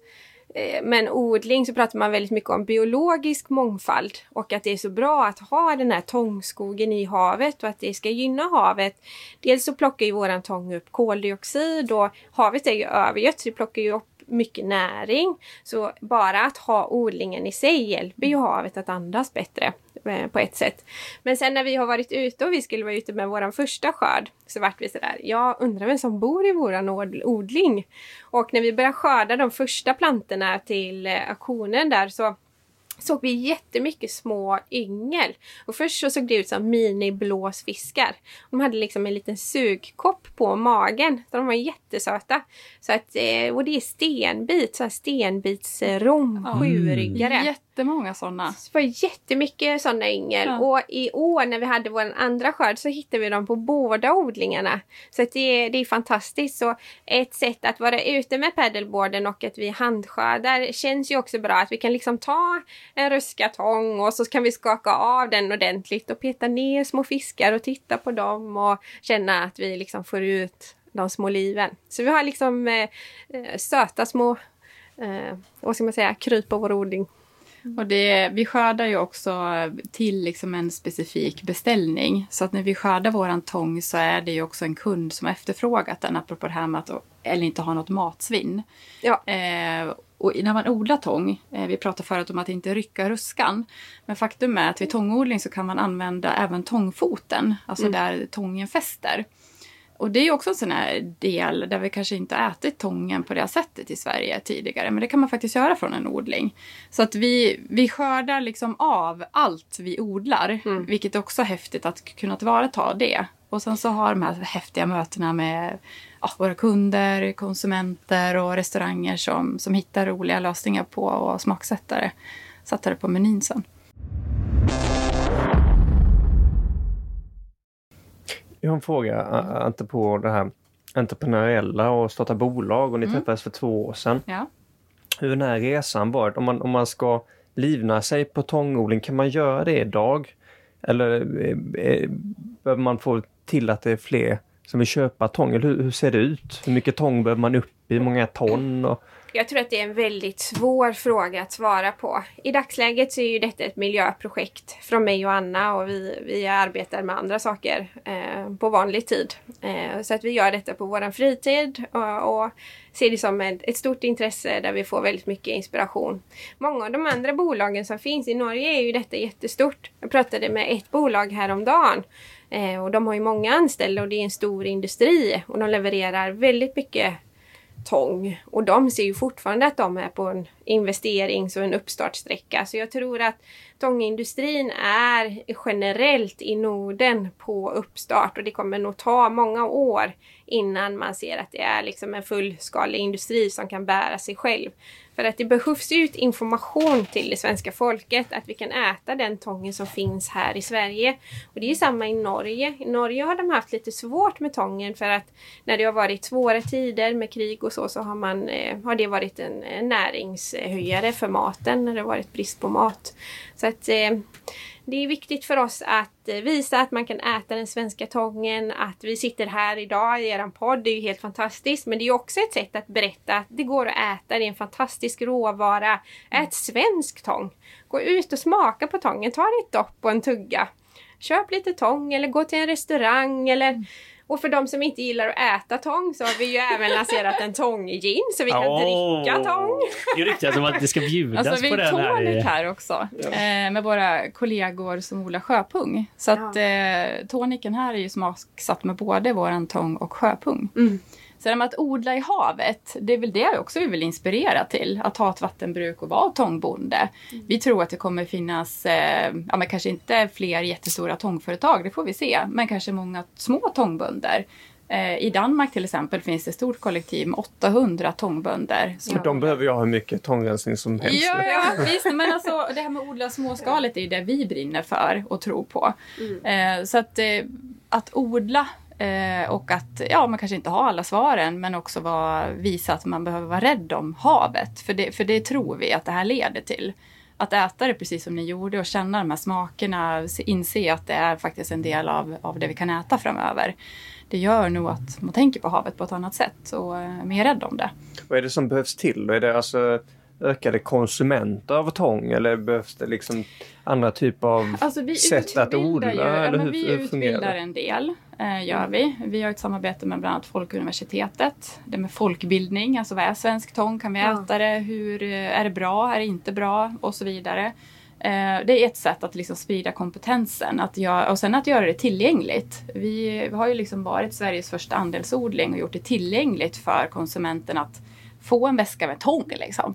Eh, men odling så pratar man väldigt mycket om biologisk mångfald och att det är så bra att ha den här tångskogen i havet och att det ska gynna havet. Dels så plockar ju våran tång upp koldioxid och havet är ju övergött så det plockar ju upp mycket näring. Så bara att ha odlingen i sig hjälper ju havet att andas bättre eh, på ett sätt. Men sen när vi har varit ute och vi skulle vara ute med våran första skörd så vart vi sådär, jag undrar vem som bor i våran od- odling. Och när vi började skörda de första plantorna till eh, auktionen där så såg vi jättemycket små yngel. Och först så såg det ut som mini-blåsfiskar. De hade liksom en liten sugkopp på magen. Så de var jättesöta. Så att, eh, och det är stenbit, så här stenbitsrom, sjuryggare. Jättemånga sådana. Det var jättemycket sådana yngel. Ja. Och i år när vi hade vår andra skörd så hittade vi dem på båda odlingarna. Så det, är- det är fantastiskt. Så ett sätt att vara ute med paddleboarden och att vi handskördar känns ju också bra. Att vi kan liksom ta en ruskatång och så kan vi skaka av den ordentligt och peta ner små fiskar och titta på dem och känna att vi liksom får ut de små liven. Så vi har liksom eh, eh, söta små, eh, vad ska man säga, kryp på vår odling. Och det, vi skördar ju också till liksom en specifik beställning. Så att när vi skördar våran tång så är det ju också en kund som har efterfrågat den, apropå det här med att eller inte ha något matsvinn. Ja. Eh, och när man odlar tång, eh, vi pratade förut om att inte rycka ruskan. Men faktum är att vid tångodling så kan man använda även tångfoten, alltså där tången fäster. Och det är också en sån här del där vi kanske inte har ätit tången på det sättet i Sverige tidigare. Men det kan man faktiskt göra från en odling. Så att vi, vi skördar liksom av allt vi odlar. Mm. Vilket också är häftigt att kunna tillvarata det. Och sen så har de här häftiga mötena med ja, våra kunder, konsumenter och restauranger som, som hittar roliga lösningar på och smaksättare. Satte det på menyn sen. Jag har en fråga, inte på det här entreprenöriella och starta bolag och ni träffades för två år sedan. Ja. Hur den här resan varit? Om man, om man ska livna sig på tångodling, kan man göra det idag? Eller eh, eh, behöver man få till att det är fler som vill köpa tång? Eller hur, hur ser det ut? Hur mycket tång behöver man upp i? Hur många ton? Och, jag tror att det är en väldigt svår fråga att svara på. I dagsläget så är ju detta ett miljöprojekt från mig och Anna och vi, vi arbetar med andra saker eh, på vanlig tid. Eh, så att vi gör detta på vår fritid och, och ser det som ett, ett stort intresse där vi får väldigt mycket inspiration. Många av de andra bolagen som finns i Norge är ju detta jättestort. Jag pratade med ett bolag häromdagen eh, och de har ju många anställda och det är en stor industri och de levererar väldigt mycket tång. Och de ser ju fortfarande att de är på en investerings och en uppstartsträcka. Så jag tror att tångindustrin är generellt i Norden på uppstart och det kommer nog ta många år innan man ser att det är liksom en fullskalig industri som kan bära sig själv. För att det behövs ut information till det svenska folket att vi kan äta den tången som finns här i Sverige. Och det är samma i Norge. I Norge har de haft lite svårt med tången för att när det har varit svåra tider med krig och så, så har, man, eh, har det varit en, en näringshöjare för maten när det har varit brist på mat. Så att eh, det är viktigt för oss att eh, visa att man kan äta den svenska tången, att vi sitter här idag i er podd, det är ju helt fantastiskt. Men det är ju också ett sätt att berätta att det går att äta, det är en fantastisk råvara. Ät svensk tång! Gå ut och smaka på tången, ta dig ett dopp och en tugga. Köp lite tång eller gå till en restaurang eller mm. Och för de som inte gillar att äta tång så har vi ju även lanserat en tånggin så vi kan Åh! dricka tång. Det ryktas om att det ska bjudas Alltså vi på är den här. tonic i- här också. Eh, med våra kollegor som odlar sjöpung. Så att eh, toniken här är ju smaksatt med både våran tång och sjöpung. Mm. Så det med att odla i havet, det är väl det också vi vill inspirera till. Att ha ett vattenbruk och vara tångbonde. Vi tror att det kommer finnas, eh, ja men kanske inte fler jättestora tångföretag, det får vi se. Men kanske många små tångbönder. Eh, I Danmark till exempel finns det ett stort kollektiv med 800 tångbönder. som För de behöver ju ha hur mycket tångrensning som helst. Ja, ja visst. Men alltså, det här med att odla småskaligt är ju det vi brinner för och tror på. Eh, så att, eh, att odla eh, och att, ja, man kanske inte har alla svaren, men också var, visa att man behöver vara rädd om havet. För det, för det tror vi att det här leder till. Att äta det precis som ni gjorde och känna de här smakerna, inse att det är faktiskt en del av, av det vi kan äta framöver. Det gör nog att man tänker på havet på ett annat sätt och eh, är mer rädd om det. Vad är det som behövs till? Är det alltså ökade konsumenter av tång eller behövs det liksom andra typer av Alltså vi sätt att utbildar odla? Ju, eller hur, vi hur utbildar det? en del, eh, gör vi. Vi har ett samarbete med bland annat Folkuniversitetet. Det med folkbildning, alltså vad är svensk tång? Kan vi Ja. äta det? Hur, eh, är det bra? Är det inte bra? Och så vidare. Eh, det är ett sätt att liksom sprida kompetensen att göra, och sen att göra det tillgängligt. Vi har ju liksom varit Sveriges första andelsodling och gjort det tillgängligt för konsumenten att få en väska med tång. Liksom.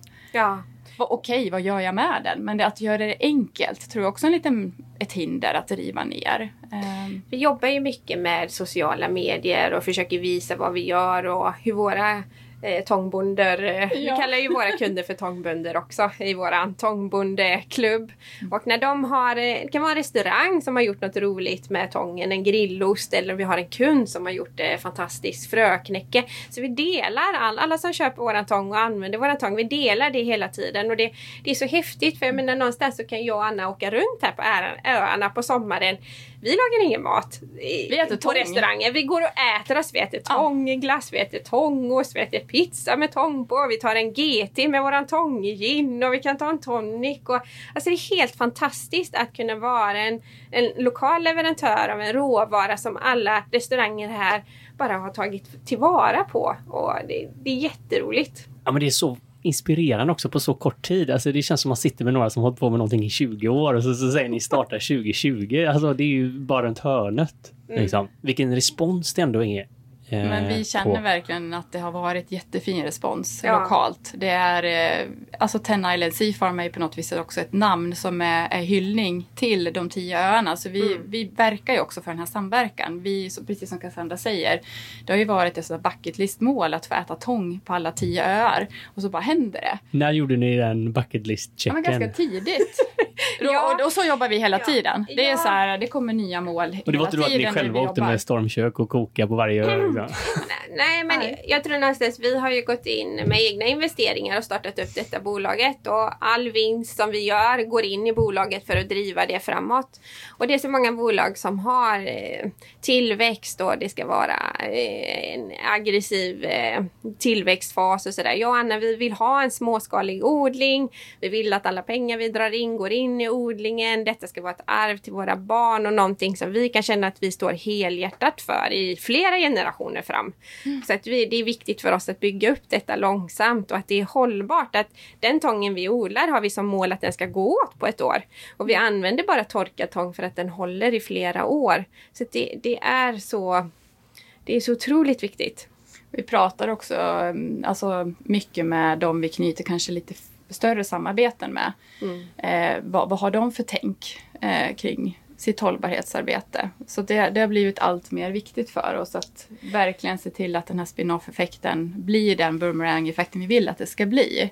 Vad- Okej, vad gör jag med den? Men det, att göra det enkelt tror jag också är en liten, ett hinder att riva ner. Ehm, Vi jobbar ju mycket med sociala medier och försöker visa vad vi gör och hur våra eh, tångbönder, eh, vi Ja. kallar ju våra kunder för tångbönder också i våran tångbondeklubb. Och när de har, eh, det kan vara en restaurang som har gjort något roligt med tången, en grillost eller vi har en kund som har gjort eh, fantastiskt fröknäcke. Så vi delar, all, alla som köper våran tång och använder våran tång, vi delar det hela tiden och det, det är så häftigt för jag menar någonstans så kan jag och Anna åka runt här på öarna på sommaren. Vi lagar ingen mat i, Vi äter på tång. restauranger. Vi går och äter oss. Vi äter tångglass, vi äter tångost, vi äter pizza med tång på. Vi tar en GT med våran tånggin och vi kan ta en tonic. Och, alltså det är helt fantastiskt att kunna vara en, en lokal leverantör av en råvara som alla restauranger här bara har tagit tillvara på. Och det, det är jätteroligt. Ja, men det är så inspirerande också på så kort tid. Alltså det känns som man sitter med några som hållit på med någonting i 20 år och så, så säger ni startar 2020. Alltså det är ju bara runt hörnet. Liksom. Vilken respons det ändå är. Eh, Men vi känner på- verkligen att det har varit jättefin respons Ja. lokalt. Det är, eh, alltså Ten Island Sea Farm är på något vis också ett namn som är, är hyllning till de tio öarna. Så vi, vi verkar ju också för den här samverkan. Vi, precis som Cassandra säger, det har ju varit ett bucket list-mål att få äta tång på alla tio öar. Och så bara händer det. När gjorde ni den bucket Ja, men list-checken? ganska tidigt. Ja. och, och så jobbar vi hela Ja. tiden. Det är Ja. så här, det kommer nya mål och det var hela inte då att ni tiden själva åkte med stormkök och koka på varje ö? Liksom. Nej men Nej. jag tror någonstans vi har ju gått in med egna investeringar och startat upp detta bolaget och all vinst som vi gör går in i bolaget för att driva det framåt. Och det är så många bolag som har eh, tillväxt och det ska vara eh, en aggressiv eh, tillväxtfas och sådär. Jag och Anna vi vill ha en småskalig odling. Vi vill att alla pengar vi drar in går in i odlingen. Detta ska vara ett arv till våra barn och någonting som vi kan känna att vi står helhjärtat för i flera generationer fram. Så att vi, det är viktigt för oss att bygga upp detta långsamt och att det är hållbart. Att den tången vi odlar har vi som mål att den ska gå åt på ett år. Och vi använder bara torkad tång för att den håller i flera år. Så det, det är så det är så otroligt viktigt. Vi pratar också um, alltså, mycket med dem vi knyter kanske lite större samarbeten med. Eh, vad, vad har de för tänk eh, kring sitt hållbarhetsarbete? Så det, det har blivit allt mer viktigt för oss att verkligen se till att den här spin-off-effekten blir den boomerang-effekten vi vill att det ska bli.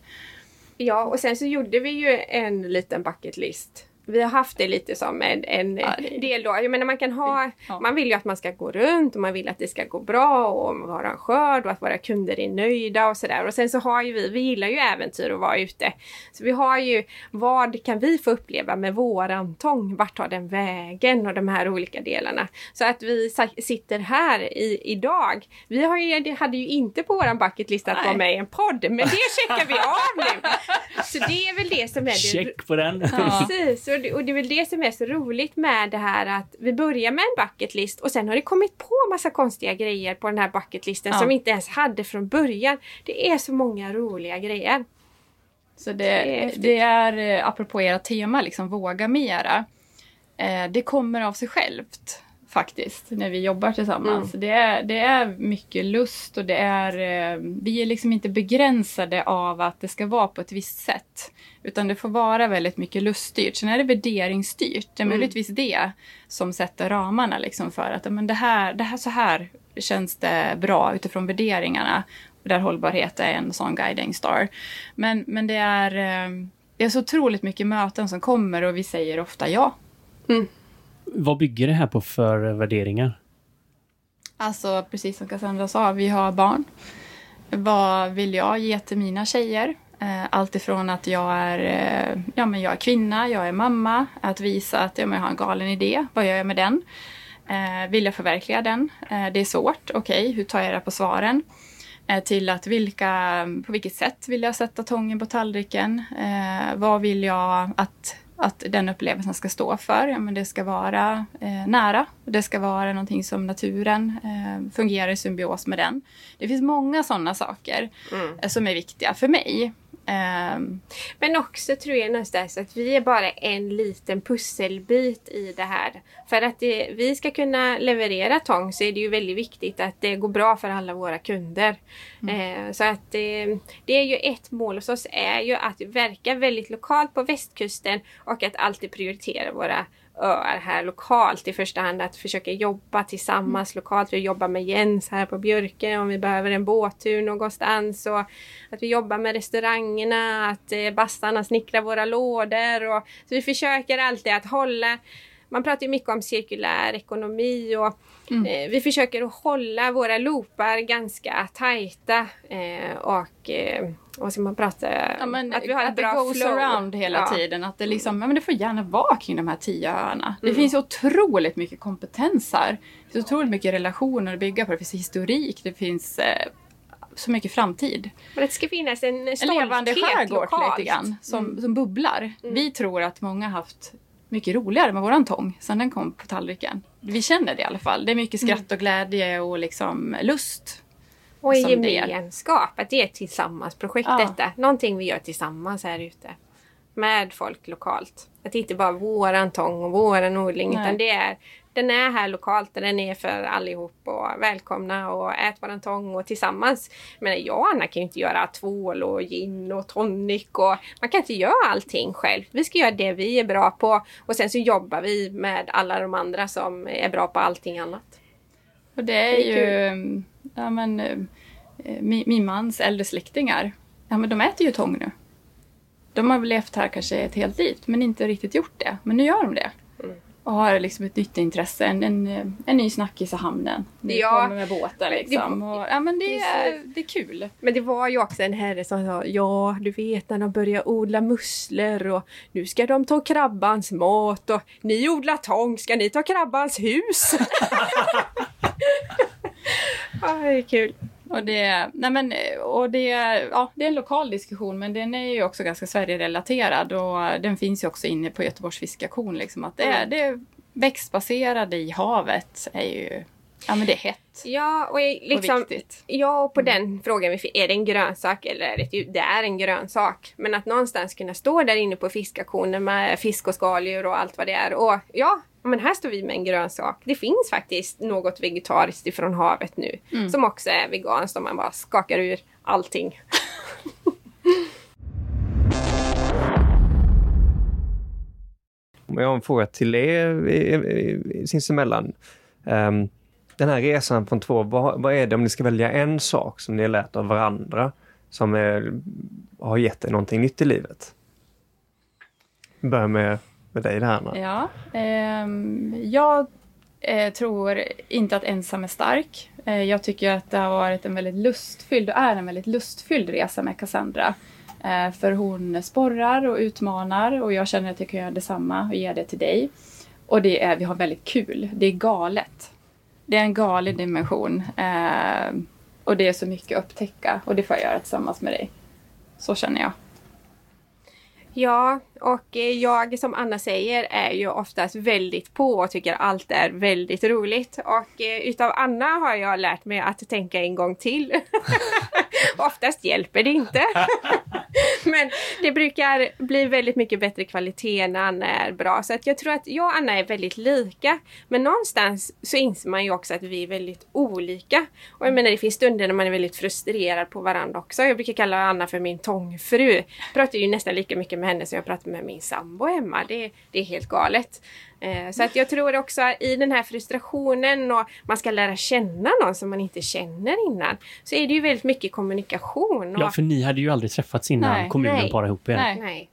Ja, och sen så gjorde vi ju en liten bucket list. Vi har haft det lite som en, en Ja, det- del då. Jag menar man kan ha, Ja. man vill ju att man ska gå runt och man vill att det ska gå bra och vara en skörd och att våra kunder är nöjda och sådär. Och sen så har ju vi, vi gillar ju äventyr och vara ute. Så vi har ju, vad kan vi få uppleva med våran tång? Vart tar den vägen? Och de här olika delarna. Så att vi sitter här i, idag. Vi har ju, det hade ju inte på våran bucketlist att vara med i en podd, men det checkar vi av nu. Så det är väl det som är det Check på den! Ja. Precis, Så, det- och det är väl det som är så roligt med det här att vi börjar med en bucketlist och sen har det kommit på massa konstiga grejer på den här bucketlisten Ja. som vi inte ens hade från början. Det är så många roliga grejer. Så Det är det, häftigt. det är, eh, apropå era tema, liksom våga mera. Eh, det kommer av sig självt faktiskt, när vi jobbar tillsammans. Det, är, det är mycket lust och det är, eh, vi är liksom inte begränsade av att det ska vara på ett visst sätt. Utan det får vara väldigt mycket luststyrt. Sen är det värderingsstyrt. Det är möjligtvis det som sätter ramarna liksom för att men det, här, det här så här känns det bra utifrån värderingarna. Där hållbarhet är en sån guiding star. Men, men det, är, eh, det är så otroligt mycket möten som kommer och vi säger ofta ja. Vad bygger det här på för värderingar? Alltså precis som Cassandra sa, vi har barn. Vad vill jag ge till mina tjejer? Eh, alltifrån Allt ifrån att jag är, eh, ja, men jag är kvinna, jag är mamma. Att visa att ja, men jag har en galen idé. Vad gör jag med den? Eh, vill jag förverkliga den? Eh, det är svårt. Okej, hur tar jag det på svaren? Eh, till att vilka, på vilket sätt vill jag sätta tången på tallriken? Eh, vad vill jag att, att den upplevelsen ska stå för? Ja, men det ska vara eh, nära. Det ska vara någonting som naturen eh, fungerar i symbios med den. Det finns många sådana saker eh, som är viktiga för mig. Ehm, Men också tror jag någonstans att vi är bara en liten pusselbit i det här. För att det, vi ska kunna leverera tång så är det ju väldigt viktigt att det går bra för alla våra kunder. Eh, så att eh, det är ju ett mål hos oss är ju att verka väldigt lokalt på västkusten och att alltid prioritera våra öar här lokalt i första hand. Att försöka jobba tillsammans lokalt. Vi jobbar med Jens här på Björke om vi behöver en båttur någonstans. Och att vi jobbar med restaurangerna, att eh, bastarna snickrar våra lådor. Och, så vi försöker alltid att hålla man pratar ju mycket om cirkulär ekonomi och eh, vi försöker att hålla våra loopar ganska tajta eh, och eh, vad ska man prata Ja, men att vi har ett att det bra goes flow. around hela Ja. tiden. Att det, liksom, men det får gärna vara kring de här tio öarna. Det Mm. finns otroligt mycket kompetens här. Det finns otroligt mycket relationer att bygga på. Det finns historik, det finns eh, så mycket framtid. Men det ska finnas en En stolthet levande skärgård lokalt. lite grann, som, Mm. som bubblar. Vi tror att många har haft mycket roligare med våran tång sen den kom på tallriken. Vi känner det i alla fall. Det är mycket skratt och glädje och liksom lust. Och det är. gemenskap, att det är ett tillsammansprojekt Ja. detta. Någonting vi gör tillsammans här ute. Med folk lokalt. Att det inte bara är våran tång och våran odling Nej. utan det är den är här lokalt och den är för allihop och välkomna och ät våran tång och tillsammans. Men jag och Anna kan ju inte göra tvål och gin och tonic och man kan inte göra allting själv. Vi ska göra det vi är bra på och sen så jobbar vi med alla de andra som är bra på allting annat. Och det är, Det är ju, ja men, eh, min, min mans äldre släktingar, ja men de äter ju tång nu. De har väl levt här kanske ett helt liv, men inte riktigt gjort det. Men nu gör de det. Mm. Och har liksom ett nytt intresse, en, en, en ny snackis i hamnen. Nu Ja. kommer med båten liksom. Och, ja men det är, det är kul. Men det var ju också en herre som sa ja, du vet när de börjar odla musslor och nu ska de ta krabbans mat och ni odlar tång, ska ni ta krabbans hus? ja, det är kul. Och det, nej men, och det, ja, det är en lokal diskussion men den är ju också ganska Sverige-relaterad och den finns ju också inne på Göteborgs fiskaktion. Liksom, att det, är, Mm. det växtbaserade i havet är ju ja, men det är hett Ja, och liksom, och viktigt. ja, och på den frågan vi fick, är det en grönsak eller är det ett djur? Det är en grönsak. Men att någonstans kunna stå där inne på fiskaktionen med fisk och skaldjur och allt vad det är. Och ja, men här står vi med en grönsak. Det finns faktiskt något vegetariskt ifrån havet nu. Som också är veganskt om man bara skakar ur allting. Jag har en fråga till er sinsemellan. Um, den här resan från två, vad, vad är det om ni ska välja en sak som ni har lärt av varandra som är, har gett er någonting nytt i livet? Vi börjar med, med dig där Anna. Ja, eh, jag eh, tror inte att ensam är stark. Eh, jag tycker att det har varit en väldigt lustfylld och är en väldigt lustfylld resa med Cassandra. Eh, för hon sporrar och utmanar och jag känner att jag kan göra detsamma och ge det till dig. Och det är, vi har väldigt kul. Det är galet. Det är en galen dimension. Eh, och det är så mycket att upptäcka och det får jag göra tillsammans med dig. Så känner jag. Ja, och eh, jag som Anna säger är ju oftast väldigt på och tycker allt är väldigt roligt. Och eh, utav Anna har jag lärt mig att tänka en gång till. oftast hjälper det inte. Men det brukar bli väldigt mycket bättre kvalitet när Anna är bra. Så att jag tror att jag och Anna är väldigt lika. Men någonstans så inser man ju också att vi är väldigt olika. Och jag menar det finns stunder när man är väldigt frustrerad på varandra också. Jag brukar kalla Anna för min tångfru. Jag pratar ju nästan lika mycket med henne som jag pratar med min sambo hemma. Det, det är helt galet. Eh, Så att jag tror också i den här frustrationen och man ska lära känna någon som man inte känner innan. Så är det ju väldigt mycket kommunikation. Och, Ja, för ni hade ju aldrig träffats innan Nej. kommunen Nej. parade ihop er. Nej. Nej.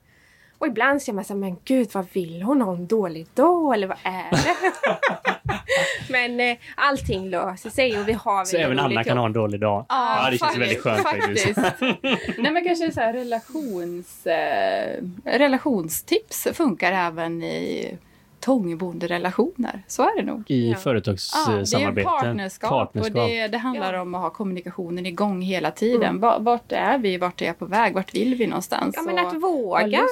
Och ibland ser man så här, men gud vad vill hon? Har hon dålig dag eller vad är det? men eh, allting löser sig och vi har Så även Anna kan ha en dålig dag. Ja, det känns väldigt skönt faktiskt. Nej men kanske så här relations, eh, relationstips funkar även i tångbonderelationer. Så är det nog. I Ja. Ja, det är företagssamarbeten. partnerskap, och det, det handlar Ja. om att ha kommunikationen igång hela tiden. Va- Vart är vi? Vart är jag på väg? Vart vill vi någonstans? Ja men att våga.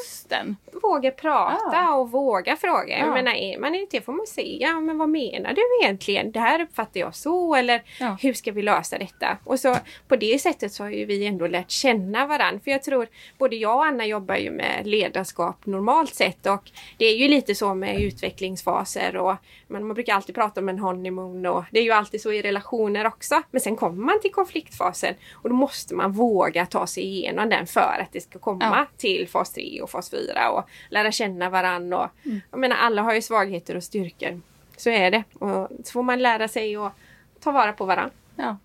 Våga prata Ja. och våga fråga. Jag Ja. menar, är man irriterad får man säga, ja, men vad menar du egentligen? Det här uppfattar jag så eller Ja. hur ska vi lösa detta? Och så på det sättet så har ju vi ändå lärt känna varandra. För jag tror, både jag och Anna jobbar ju med ledarskap normalt sett och det är ju lite så med utvecklingsfaser och men man brukar alltid prata om en honeymoon och det är ju alltid så i relationer också. Men sen kommer man till konfliktfasen och då måste man våga ta sig igenom den för att det ska komma Ja. till fas 3 och fas 4 och lära känna varann. Och, Jag menar alla har ju svagheter och styrkor. Så är det. Och så får man lära sig att ta vara på varann. Ja.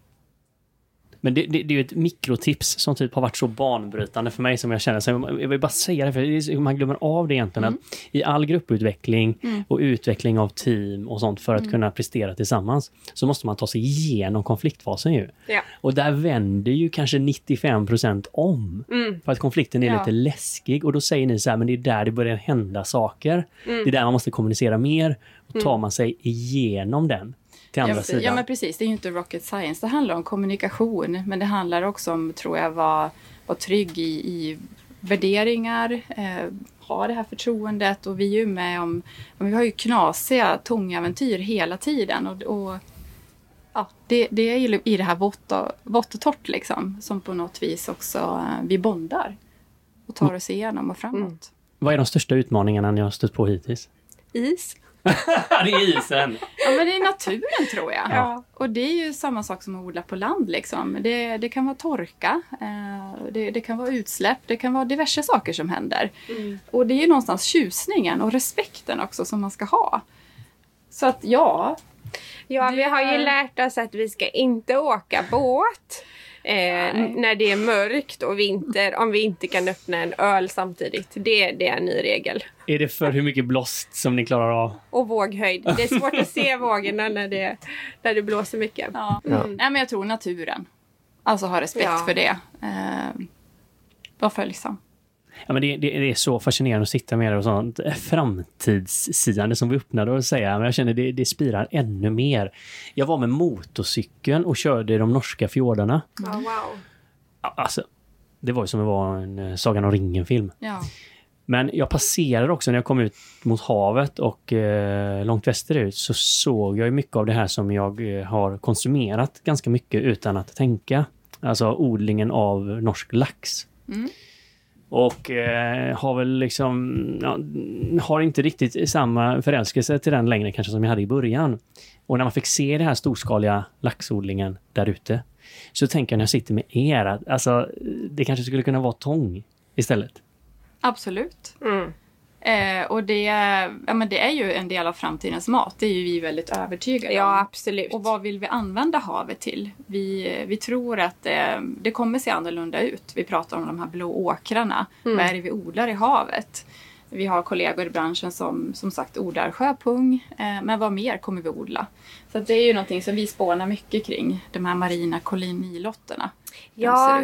Men det, det, det är ju ett mikrotips som typ har varit så banbrytande för mig som jag känner. Så jag vill bara säga det, för man glömmer av det egentligen. Mm. Att I all grupputveckling och utveckling av team och sånt för att Mm. kunna prestera tillsammans så måste man ta sig igenom konfliktfasen ju. Ja. Och där vänder ju kanske 95% om. Mm. För att konflikten är Ja. lite läskig och då säger ni så här, men det är där det börjar hända saker. Mm. Det är där man måste kommunicera mer. Och tar man sig igenom den till andra Ja, sidan. ja men precis, det är ju inte rocket science. Det handlar om kommunikation. Men det handlar också om, tror jag, vara vara trygg i, i värderingar. Eh, ha det här förtroendet. Och vi är ju med om, om vi har ju knasiga tångäventyr hela tiden. Och, och ja, det, det är ju i det här vått och, torrt liksom. Som på något vis också eh, vi bondar. Och tar oss igenom och framåt. Vad är de största utmaningarna ni har stött på hittills? Is. det är isen! Ja men det är naturen tror jag. Ja. Och det är ju samma sak som att odla på land liksom. Det, det kan vara torka, eh, det, det kan vara utsläpp, det kan vara diverse saker som händer. Mm. Och det är ju någonstans tjusningen och respekten också som man ska ha. Så att ja, Ja, vi har ju är- lärt oss att vi ska inte åka båt. Eh, när det är mörkt och vinter om vi inte kan öppna en öl samtidigt. Det, det är en ny regel. Är det för hur mycket blåst som ni klarar av? Och våghöjd. Det är svårt att se vågorna när det, när det blåser mycket. ja. Ja. Nej, men jag tror naturen. Alltså ha respekt Ja. för det. Eh, var följsam. Ja, men det, det, det är så fascinerande att sitta med det och sånt framtidssiande som vi öppnade och säga. Men jag känner det, det spirar ännu mer. Jag var med motorcykeln och körde i de norska fjordarna. Wow. Alltså, det var ju som att vara en eh, Sagan om ringen-film. Ja. Men jag passerade också när jag kom ut mot havet och eh, långt västerut så såg jag mycket av det här som jag eh, har konsumerat ganska mycket utan att tänka. Alltså odlingen av norsk lax. Mm. Och eh, har väl liksom, ja, har inte riktigt samma förälskelse till den längre kanske som jag hade i början. Och när man fick se den här storskaliga laxodlingen där ute så tänker jag när jag sitter med er att alltså, det kanske skulle kunna vara tång istället. Absolut. Mm. Eh, och det, ja, men det är ju en del av framtidens mat. Det är ju vi väldigt övertygade om. Ja, absolut. Och vad vill vi använda havet till? Vi, vi tror att eh, det kommer se annorlunda ut. Vi pratar om de här blå åkrarna. Mm. Vad är det vi odlar i havet? Vi har kollegor i branschen som som sagt odlar sjöpung. Eh, men vad mer kommer vi odla? Så det är ju någonting som vi spånar mycket kring. De här marina kolonilotterna. Ja.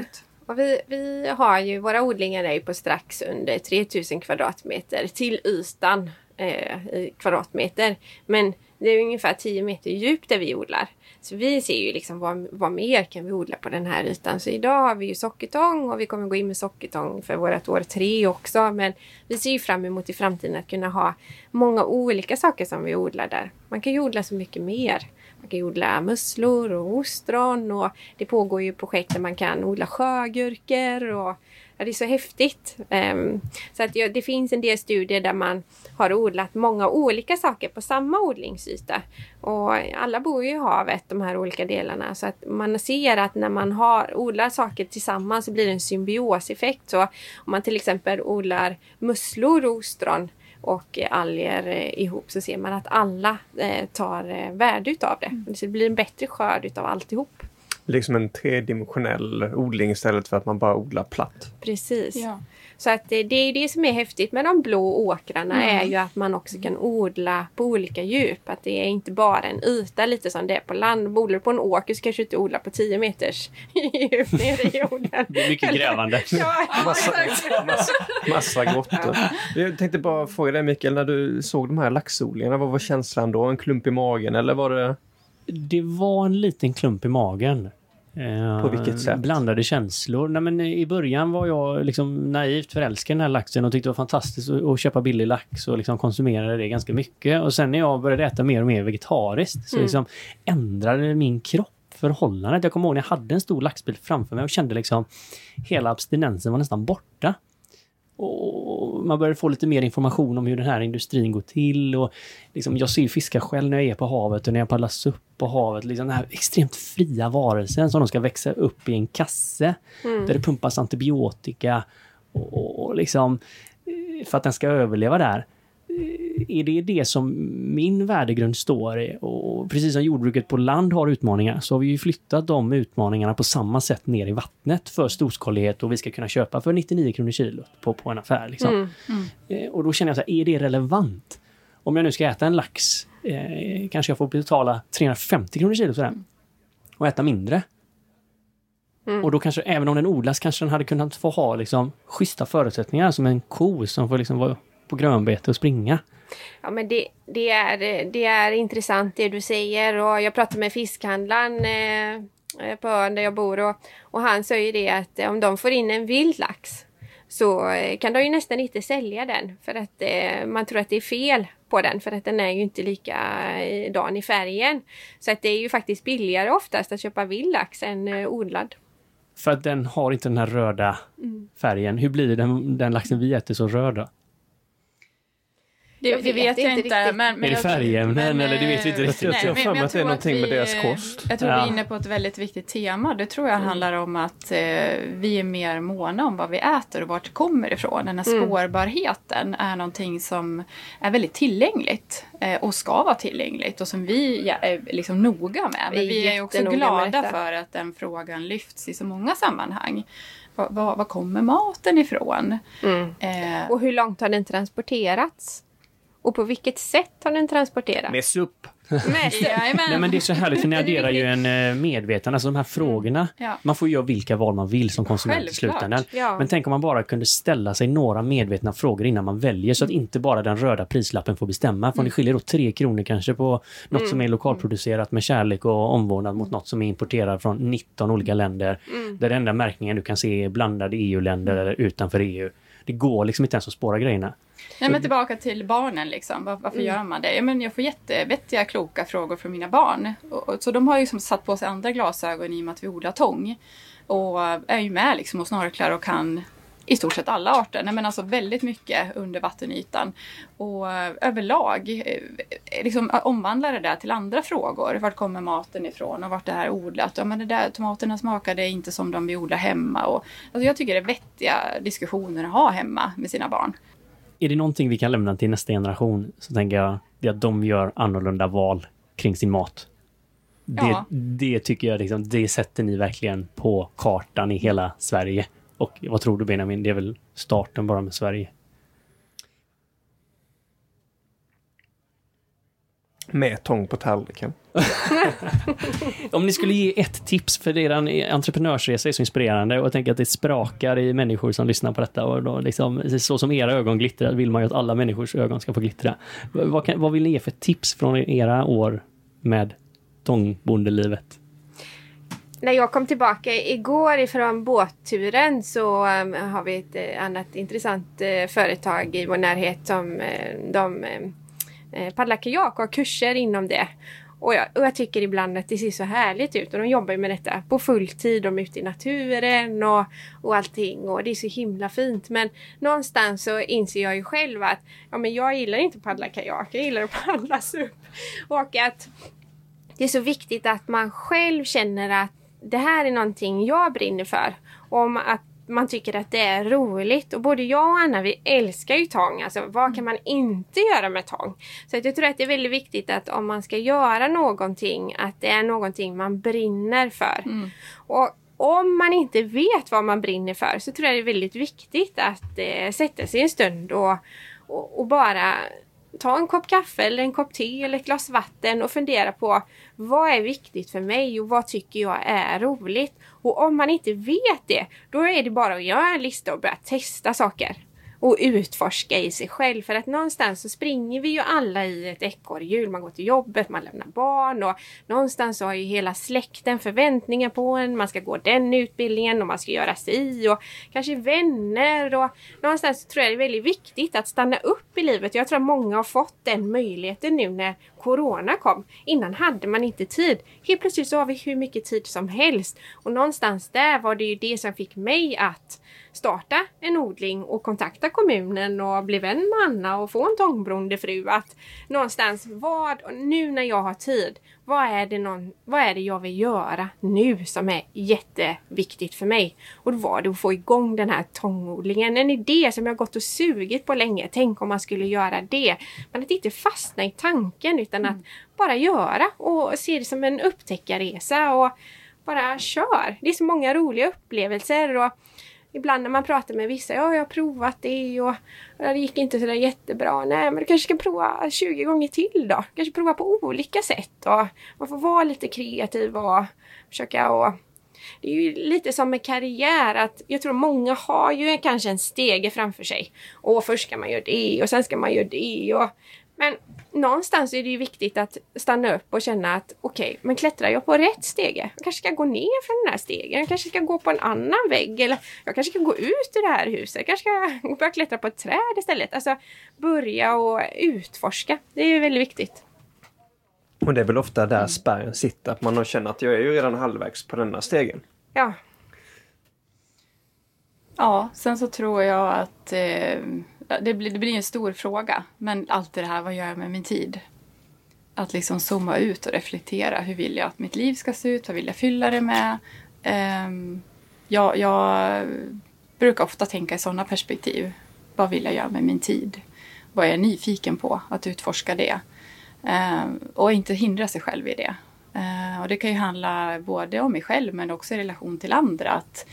Och vi, vi har ju, våra odlingar är ju på strax under 3000 kvadratmeter till ytan. eh, i kvadratmeter. Men det är ungefär 10 meter djup där vi odlar. Så vi ser ju liksom vad, vad mer kan vi odla på den här ytan. Så idag har vi ju sockertång och vi kommer gå in med sockertång för vårt år tre också. Men vi ser ju fram emot i framtiden att kunna ha många olika saker som vi odlar där. Man kan ju odla så mycket mer. Man kan odla musslor och ostron och det pågår ju projekt där man kan odla sjögurkor och Ja, det är så häftigt. Um, så att ja, det finns en del studier där man har odlat många olika saker på samma odlingsyta. Och alla bor ju i havet, de här olika delarna. Så att man ser att när man har, odlar saker tillsammans så blir det en symbioseffekt. Så om man till exempel odlar musslor och ostron och alger eh, ihop så ser man att alla eh, tar eh, värde utav det. Mm. Så det blir en bättre skörd utav alltihop liksom en tredimensionell odling istället för att man bara odlar platt. Precis. Ja. Så att det, är det som är häftigt med de blå åkrarna mm. är ju att man också kan odla på olika djup. Att det är inte bara en yta lite som det är på land. Odlar du på en åker så kanske du inte odlar på 10 meters djup nere i jorden. Det är mycket grävande. ja, massa, massa, massa grottor. Jag tänkte bara fråga dig Mikael, när du såg de här laxodlingarna, vad var känslan då? En klump i magen eller var det? Det var en liten klump i magen. På vilket sätt? Blandade känslor. Nej, men I början var jag liksom naivt förälskad i den här laxen och tyckte det var fantastiskt att, att köpa billig lax och liksom konsumerade det ganska mycket. Och sen när jag började äta mer och mer vegetariskt så mm. liksom ändrade min kropp förhållandet. Jag kommer ihåg när jag hade en stor laxbit framför mig och kände liksom hela abstinensen var nästan borta. Och man börjar få lite mer information om hur den här industrin går till. Och liksom, jag ser fiskar själv när jag är på havet och när jag paddlar upp på havet. Liksom den här extremt fria varelsen som de ska växa upp i en kasse. Mm. Där det pumpas antibiotika. Och, och, och liksom, eh, för att den ska överleva där är det det som min värdegrund står i? Och precis som jordbruket på land har utmaningar så har vi ju flyttat de utmaningarna på samma sätt ner i vattnet för storskalighet och vi ska kunna köpa för 99 kronor kilo på, på en affär. Liksom. Mm. Mm. Eh, och då känner jag så här, är det relevant? Om jag nu ska äta en lax, eh, kanske jag får betala 350 kronor kilo för den. Och äta mindre. Mm. Och då kanske, även om den odlas, kanske den hade kunnat få ha liksom schyssta förutsättningar som en ko som får liksom vara på grönbete och springa. Ja men det, det, är, det är intressant det du säger och jag pratade med fiskhandlaren eh, på ön där jag bor och, och han säger det att om de får in en vild lax så eh, kan de ju nästan inte sälja den för att eh, man tror att det är fel på den för att den är ju inte likadan i färgen. Så att det är ju faktiskt billigare oftast att köpa vild lax än eh, odlad. För att den har inte den här röda mm. färgen. Hur blir den, den laxen vi äter så röd då? Det, jag det vet, jag inte. Riktigt. Men, men är det färgämnen eller det vet vi inte riktigt. Jag, jag har att det är någonting vi, med deras kost. Jag tror ja. vi är inne på ett väldigt viktigt tema. Det tror jag mm. handlar om att eh, vi är mer måna om vad vi äter och vart det kommer ifrån. Den här mm. spårbarheten är någonting som är väldigt tillgängligt eh, och ska vara tillgängligt och som vi är liksom noga med. Men vi, vi är också glada för att den frågan lyfts i så många sammanhang. Var, var kommer maten ifrån? Mm. Eh, och hur långt har den transporterats? Och på vilket sätt har den transporterats? Med SUP. Nej, men det är så härligt, för ni adderar ju en eh, medvetande, alltså de här frågorna. Mm. Ja. Man får göra vilka val man vill som konsument i slutändan. Ja. Men tänk om man bara kunde ställa sig några medvetna frågor innan man väljer så att mm. inte bara den röda prislappen får bestämma. För mm. det skiljer då tre kronor kanske på något mm. som är lokalproducerat med kärlek och omvårdnad mot något som är importerat från 19 olika länder. Mm. Där den enda märkningen du kan se är blandade EU-länder eller utanför EU. Det går liksom inte ens att spåra grejerna. Nej men tillbaka till barnen liksom. Var, varför mm. gör man det? Ja, men jag får jättevettiga kloka frågor från mina barn. Och, och, så de har ju liksom satt på sig andra glasögon i och med att vi odlar tång. Och är ju med liksom och snorklar och kan i stort sett alla arter. Nej, men alltså väldigt mycket under vattenytan. Och överlag eh, liksom omvandla det där till andra frågor. Vart kommer maten ifrån och vart det här är odlat? Ja, men det där, tomaterna smakade inte som de vi odlar hemma. Och, alltså jag tycker det är vettiga diskussioner att ha hemma med sina barn är det någonting vi kan lämna till nästa generation så tänker jag det är att de gör annorlunda val kring sin mat. Det, ja. det tycker jag liksom, det sätter ni verkligen på kartan i hela Sverige. Och vad tror du Benjamin, det är väl starten bara med Sverige? Med tång på tallriken. Om ni skulle ge ett tips, för er entreprenörsresa är så inspirerande och jag tänker att det sprakar i människor som lyssnar på detta. Och då liksom, så som era ögon glittrar vill man ju att alla människors ögon ska få glittra. Vad, kan, vad vill ni ge för tips från era år med tångbondelivet? När jag kom tillbaka igår ifrån båtturen så um, har vi ett uh, annat intressant uh, företag i vår närhet som uh, de Eh, paddla kajak och ha kurser inom det. Och jag, och jag, tycker ibland att det ser så härligt ut och de jobbar med detta på fulltid. De är ute i naturen och, och allting och det är så himla fint. Men någonstans så inser jag ju själv att ja, men jag gillar inte att paddla kajak, jag gillar att paddla SUP. Och att det är så viktigt att man själv känner att det här är någonting jag brinner för. Om att man tycker att det är roligt. Och både jag och Anna vi älskar ju tång. Alltså vad kan man inte göra med tång? Så att jag tror att det är väldigt viktigt att om man ska göra någonting att det är någonting man brinner för. Mm. Och om man inte vet vad man brinner för så tror jag det är väldigt viktigt att eh, sätta sig en stund och, och, och bara ta en kopp kaffe eller en kopp te eller ett glas vatten och fundera på vad är viktigt för mig och vad tycker jag är roligt. Och om man inte vet det, då är det bara att göra en lista och börja testa saker och utforska i sig själv. För att någonstans så springer vi ju alla i ett ekorrhjul. Man går till jobbet, man lämnar barn och någonstans så har ju hela släkten förväntningar på en. Man ska gå den utbildningen och man ska göra si och kanske vänner och någonstans tror jag det är väldigt viktigt att stanna upp i livet. Jag tror att många har fått den möjligheten nu när Corona kom. Innan hade man inte tid. Helt plötsligt så har vi hur mycket tid som helst och någonstans där var det ju det som fick mig att starta en odling och kontakta kommunen och bli vän med Anna och få en tångbrondefru. Att någonstans, vad, nu när jag har tid, vad är, det någon, vad är det jag vill göra nu som är jätteviktigt för mig? Och då var det att få igång den här tångodlingen. En idé som jag gått och sugit på länge. Tänk om man skulle göra det. Men att inte fastna i tanken utan att mm. bara göra och se det som en upptäckarresa och bara kör. Det är så många roliga upplevelser och ibland när man pratar med vissa, ja jag har provat det och det gick inte sådär jättebra. Nej men du kanske ska prova 20 gånger till då. Kanske prova på olika sätt och man får vara lite kreativ och försöka och det är ju lite som med karriär att jag tror många har ju kanske en stege framför sig. Och först ska man göra det och sen ska man göra det och men någonstans är det ju viktigt att stanna upp och känna att okej, okay, men klättrar jag på rätt stege? Jag kanske ska gå ner från den här stegen. Jag kanske ska gå på en annan vägg eller jag kanske ska gå ut ur det här huset. Jag kanske ska börja klättra på ett träd istället. Alltså börja och utforska. Det är ju väldigt viktigt. Och det är väl ofta där spärren sitter, att man känner att jag är ju redan halvvägs på denna stegen. Ja. Ja, sen så tror jag att eh, det, blir, det blir en stor fråga. Men allt det här, vad gör jag med min tid? Att liksom zooma ut och reflektera. Hur vill jag att mitt liv ska se ut? Vad vill jag fylla det med? Ehm, um, jag, jag brukar ofta tänka i sådana perspektiv. Vad vill jag göra med min tid? Vad är jag nyfiken på? Att utforska det. Um, och inte hindra sig själv i det. Uh, och det kan ju handla både om mig själv men också i relation till andra. Att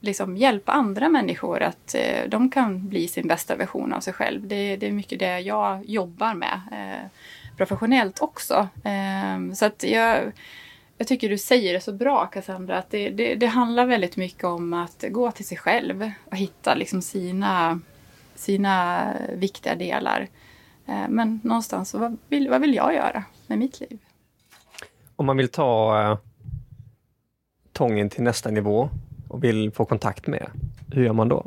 liksom hjälpa andra människor att eh, de kan bli sin bästa version av sig själv. Det, det är mycket det jag jobbar med eh, professionellt också. Eh, så att jag, jag tycker du säger det så bra Cassandra, att det, det, det, handlar väldigt mycket om att gå till sig själv och hitta liksom sina, sina viktiga delar. Eh, men någonstans, vad vill, vad vill jag göra med mitt liv? Om man vill ta eh, tången till nästa nivå, och vill få kontakt med, hur gör man då?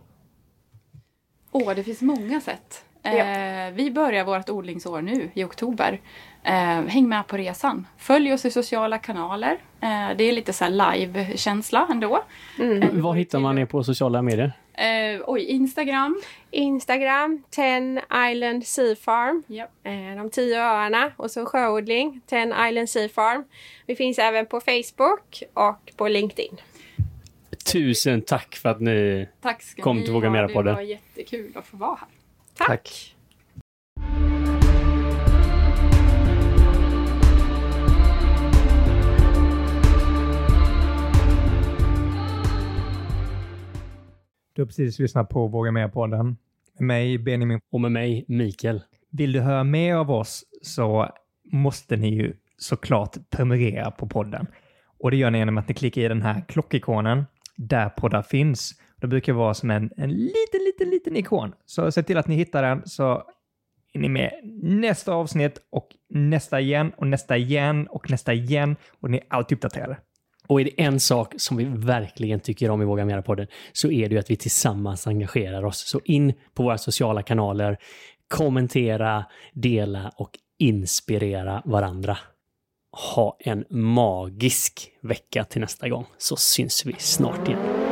Åh, oh, det finns många sätt. Ja. Eh, vi börjar vårt odlingsår nu i oktober. Eh, häng med på resan. Följ oss i sociala kanaler. Eh, det är lite så live-känsla ändå. Mm. Eh, Var hittar man er på sociala medier? Eh, oj, Instagram. Instagram, Ten Island Sea Farm. Yep. Eh, de tio öarna och så sjöodling, Ten Island Sea Farm. Vi finns även på Facebook och på LinkedIn. Tusen tack för att ni tack kom till Våga Mera podden. Det var jättekul att få vara här. Tack. tack. Du har precis lyssnat på Våga Mer-podden med mig, Benjamin. Och med mig, Mikael. Vill du höra mer av oss så måste ni ju såklart prenumerera på podden. Och det gör ni genom att ni klickar i den här klockikonen där poddar finns. Det brukar vara som en, en liten, liten, liten ikon. Så se till att ni hittar den så är ni med nästa avsnitt och nästa igen och nästa igen och nästa igen och ni är alltid uppdaterade. Och är det en sak som vi verkligen tycker om i Våga Mera-podden så är det ju att vi tillsammans engagerar oss. Så in på våra sociala kanaler, kommentera, dela och inspirera varandra. Ha en magisk vecka till nästa gång så syns vi snart igen.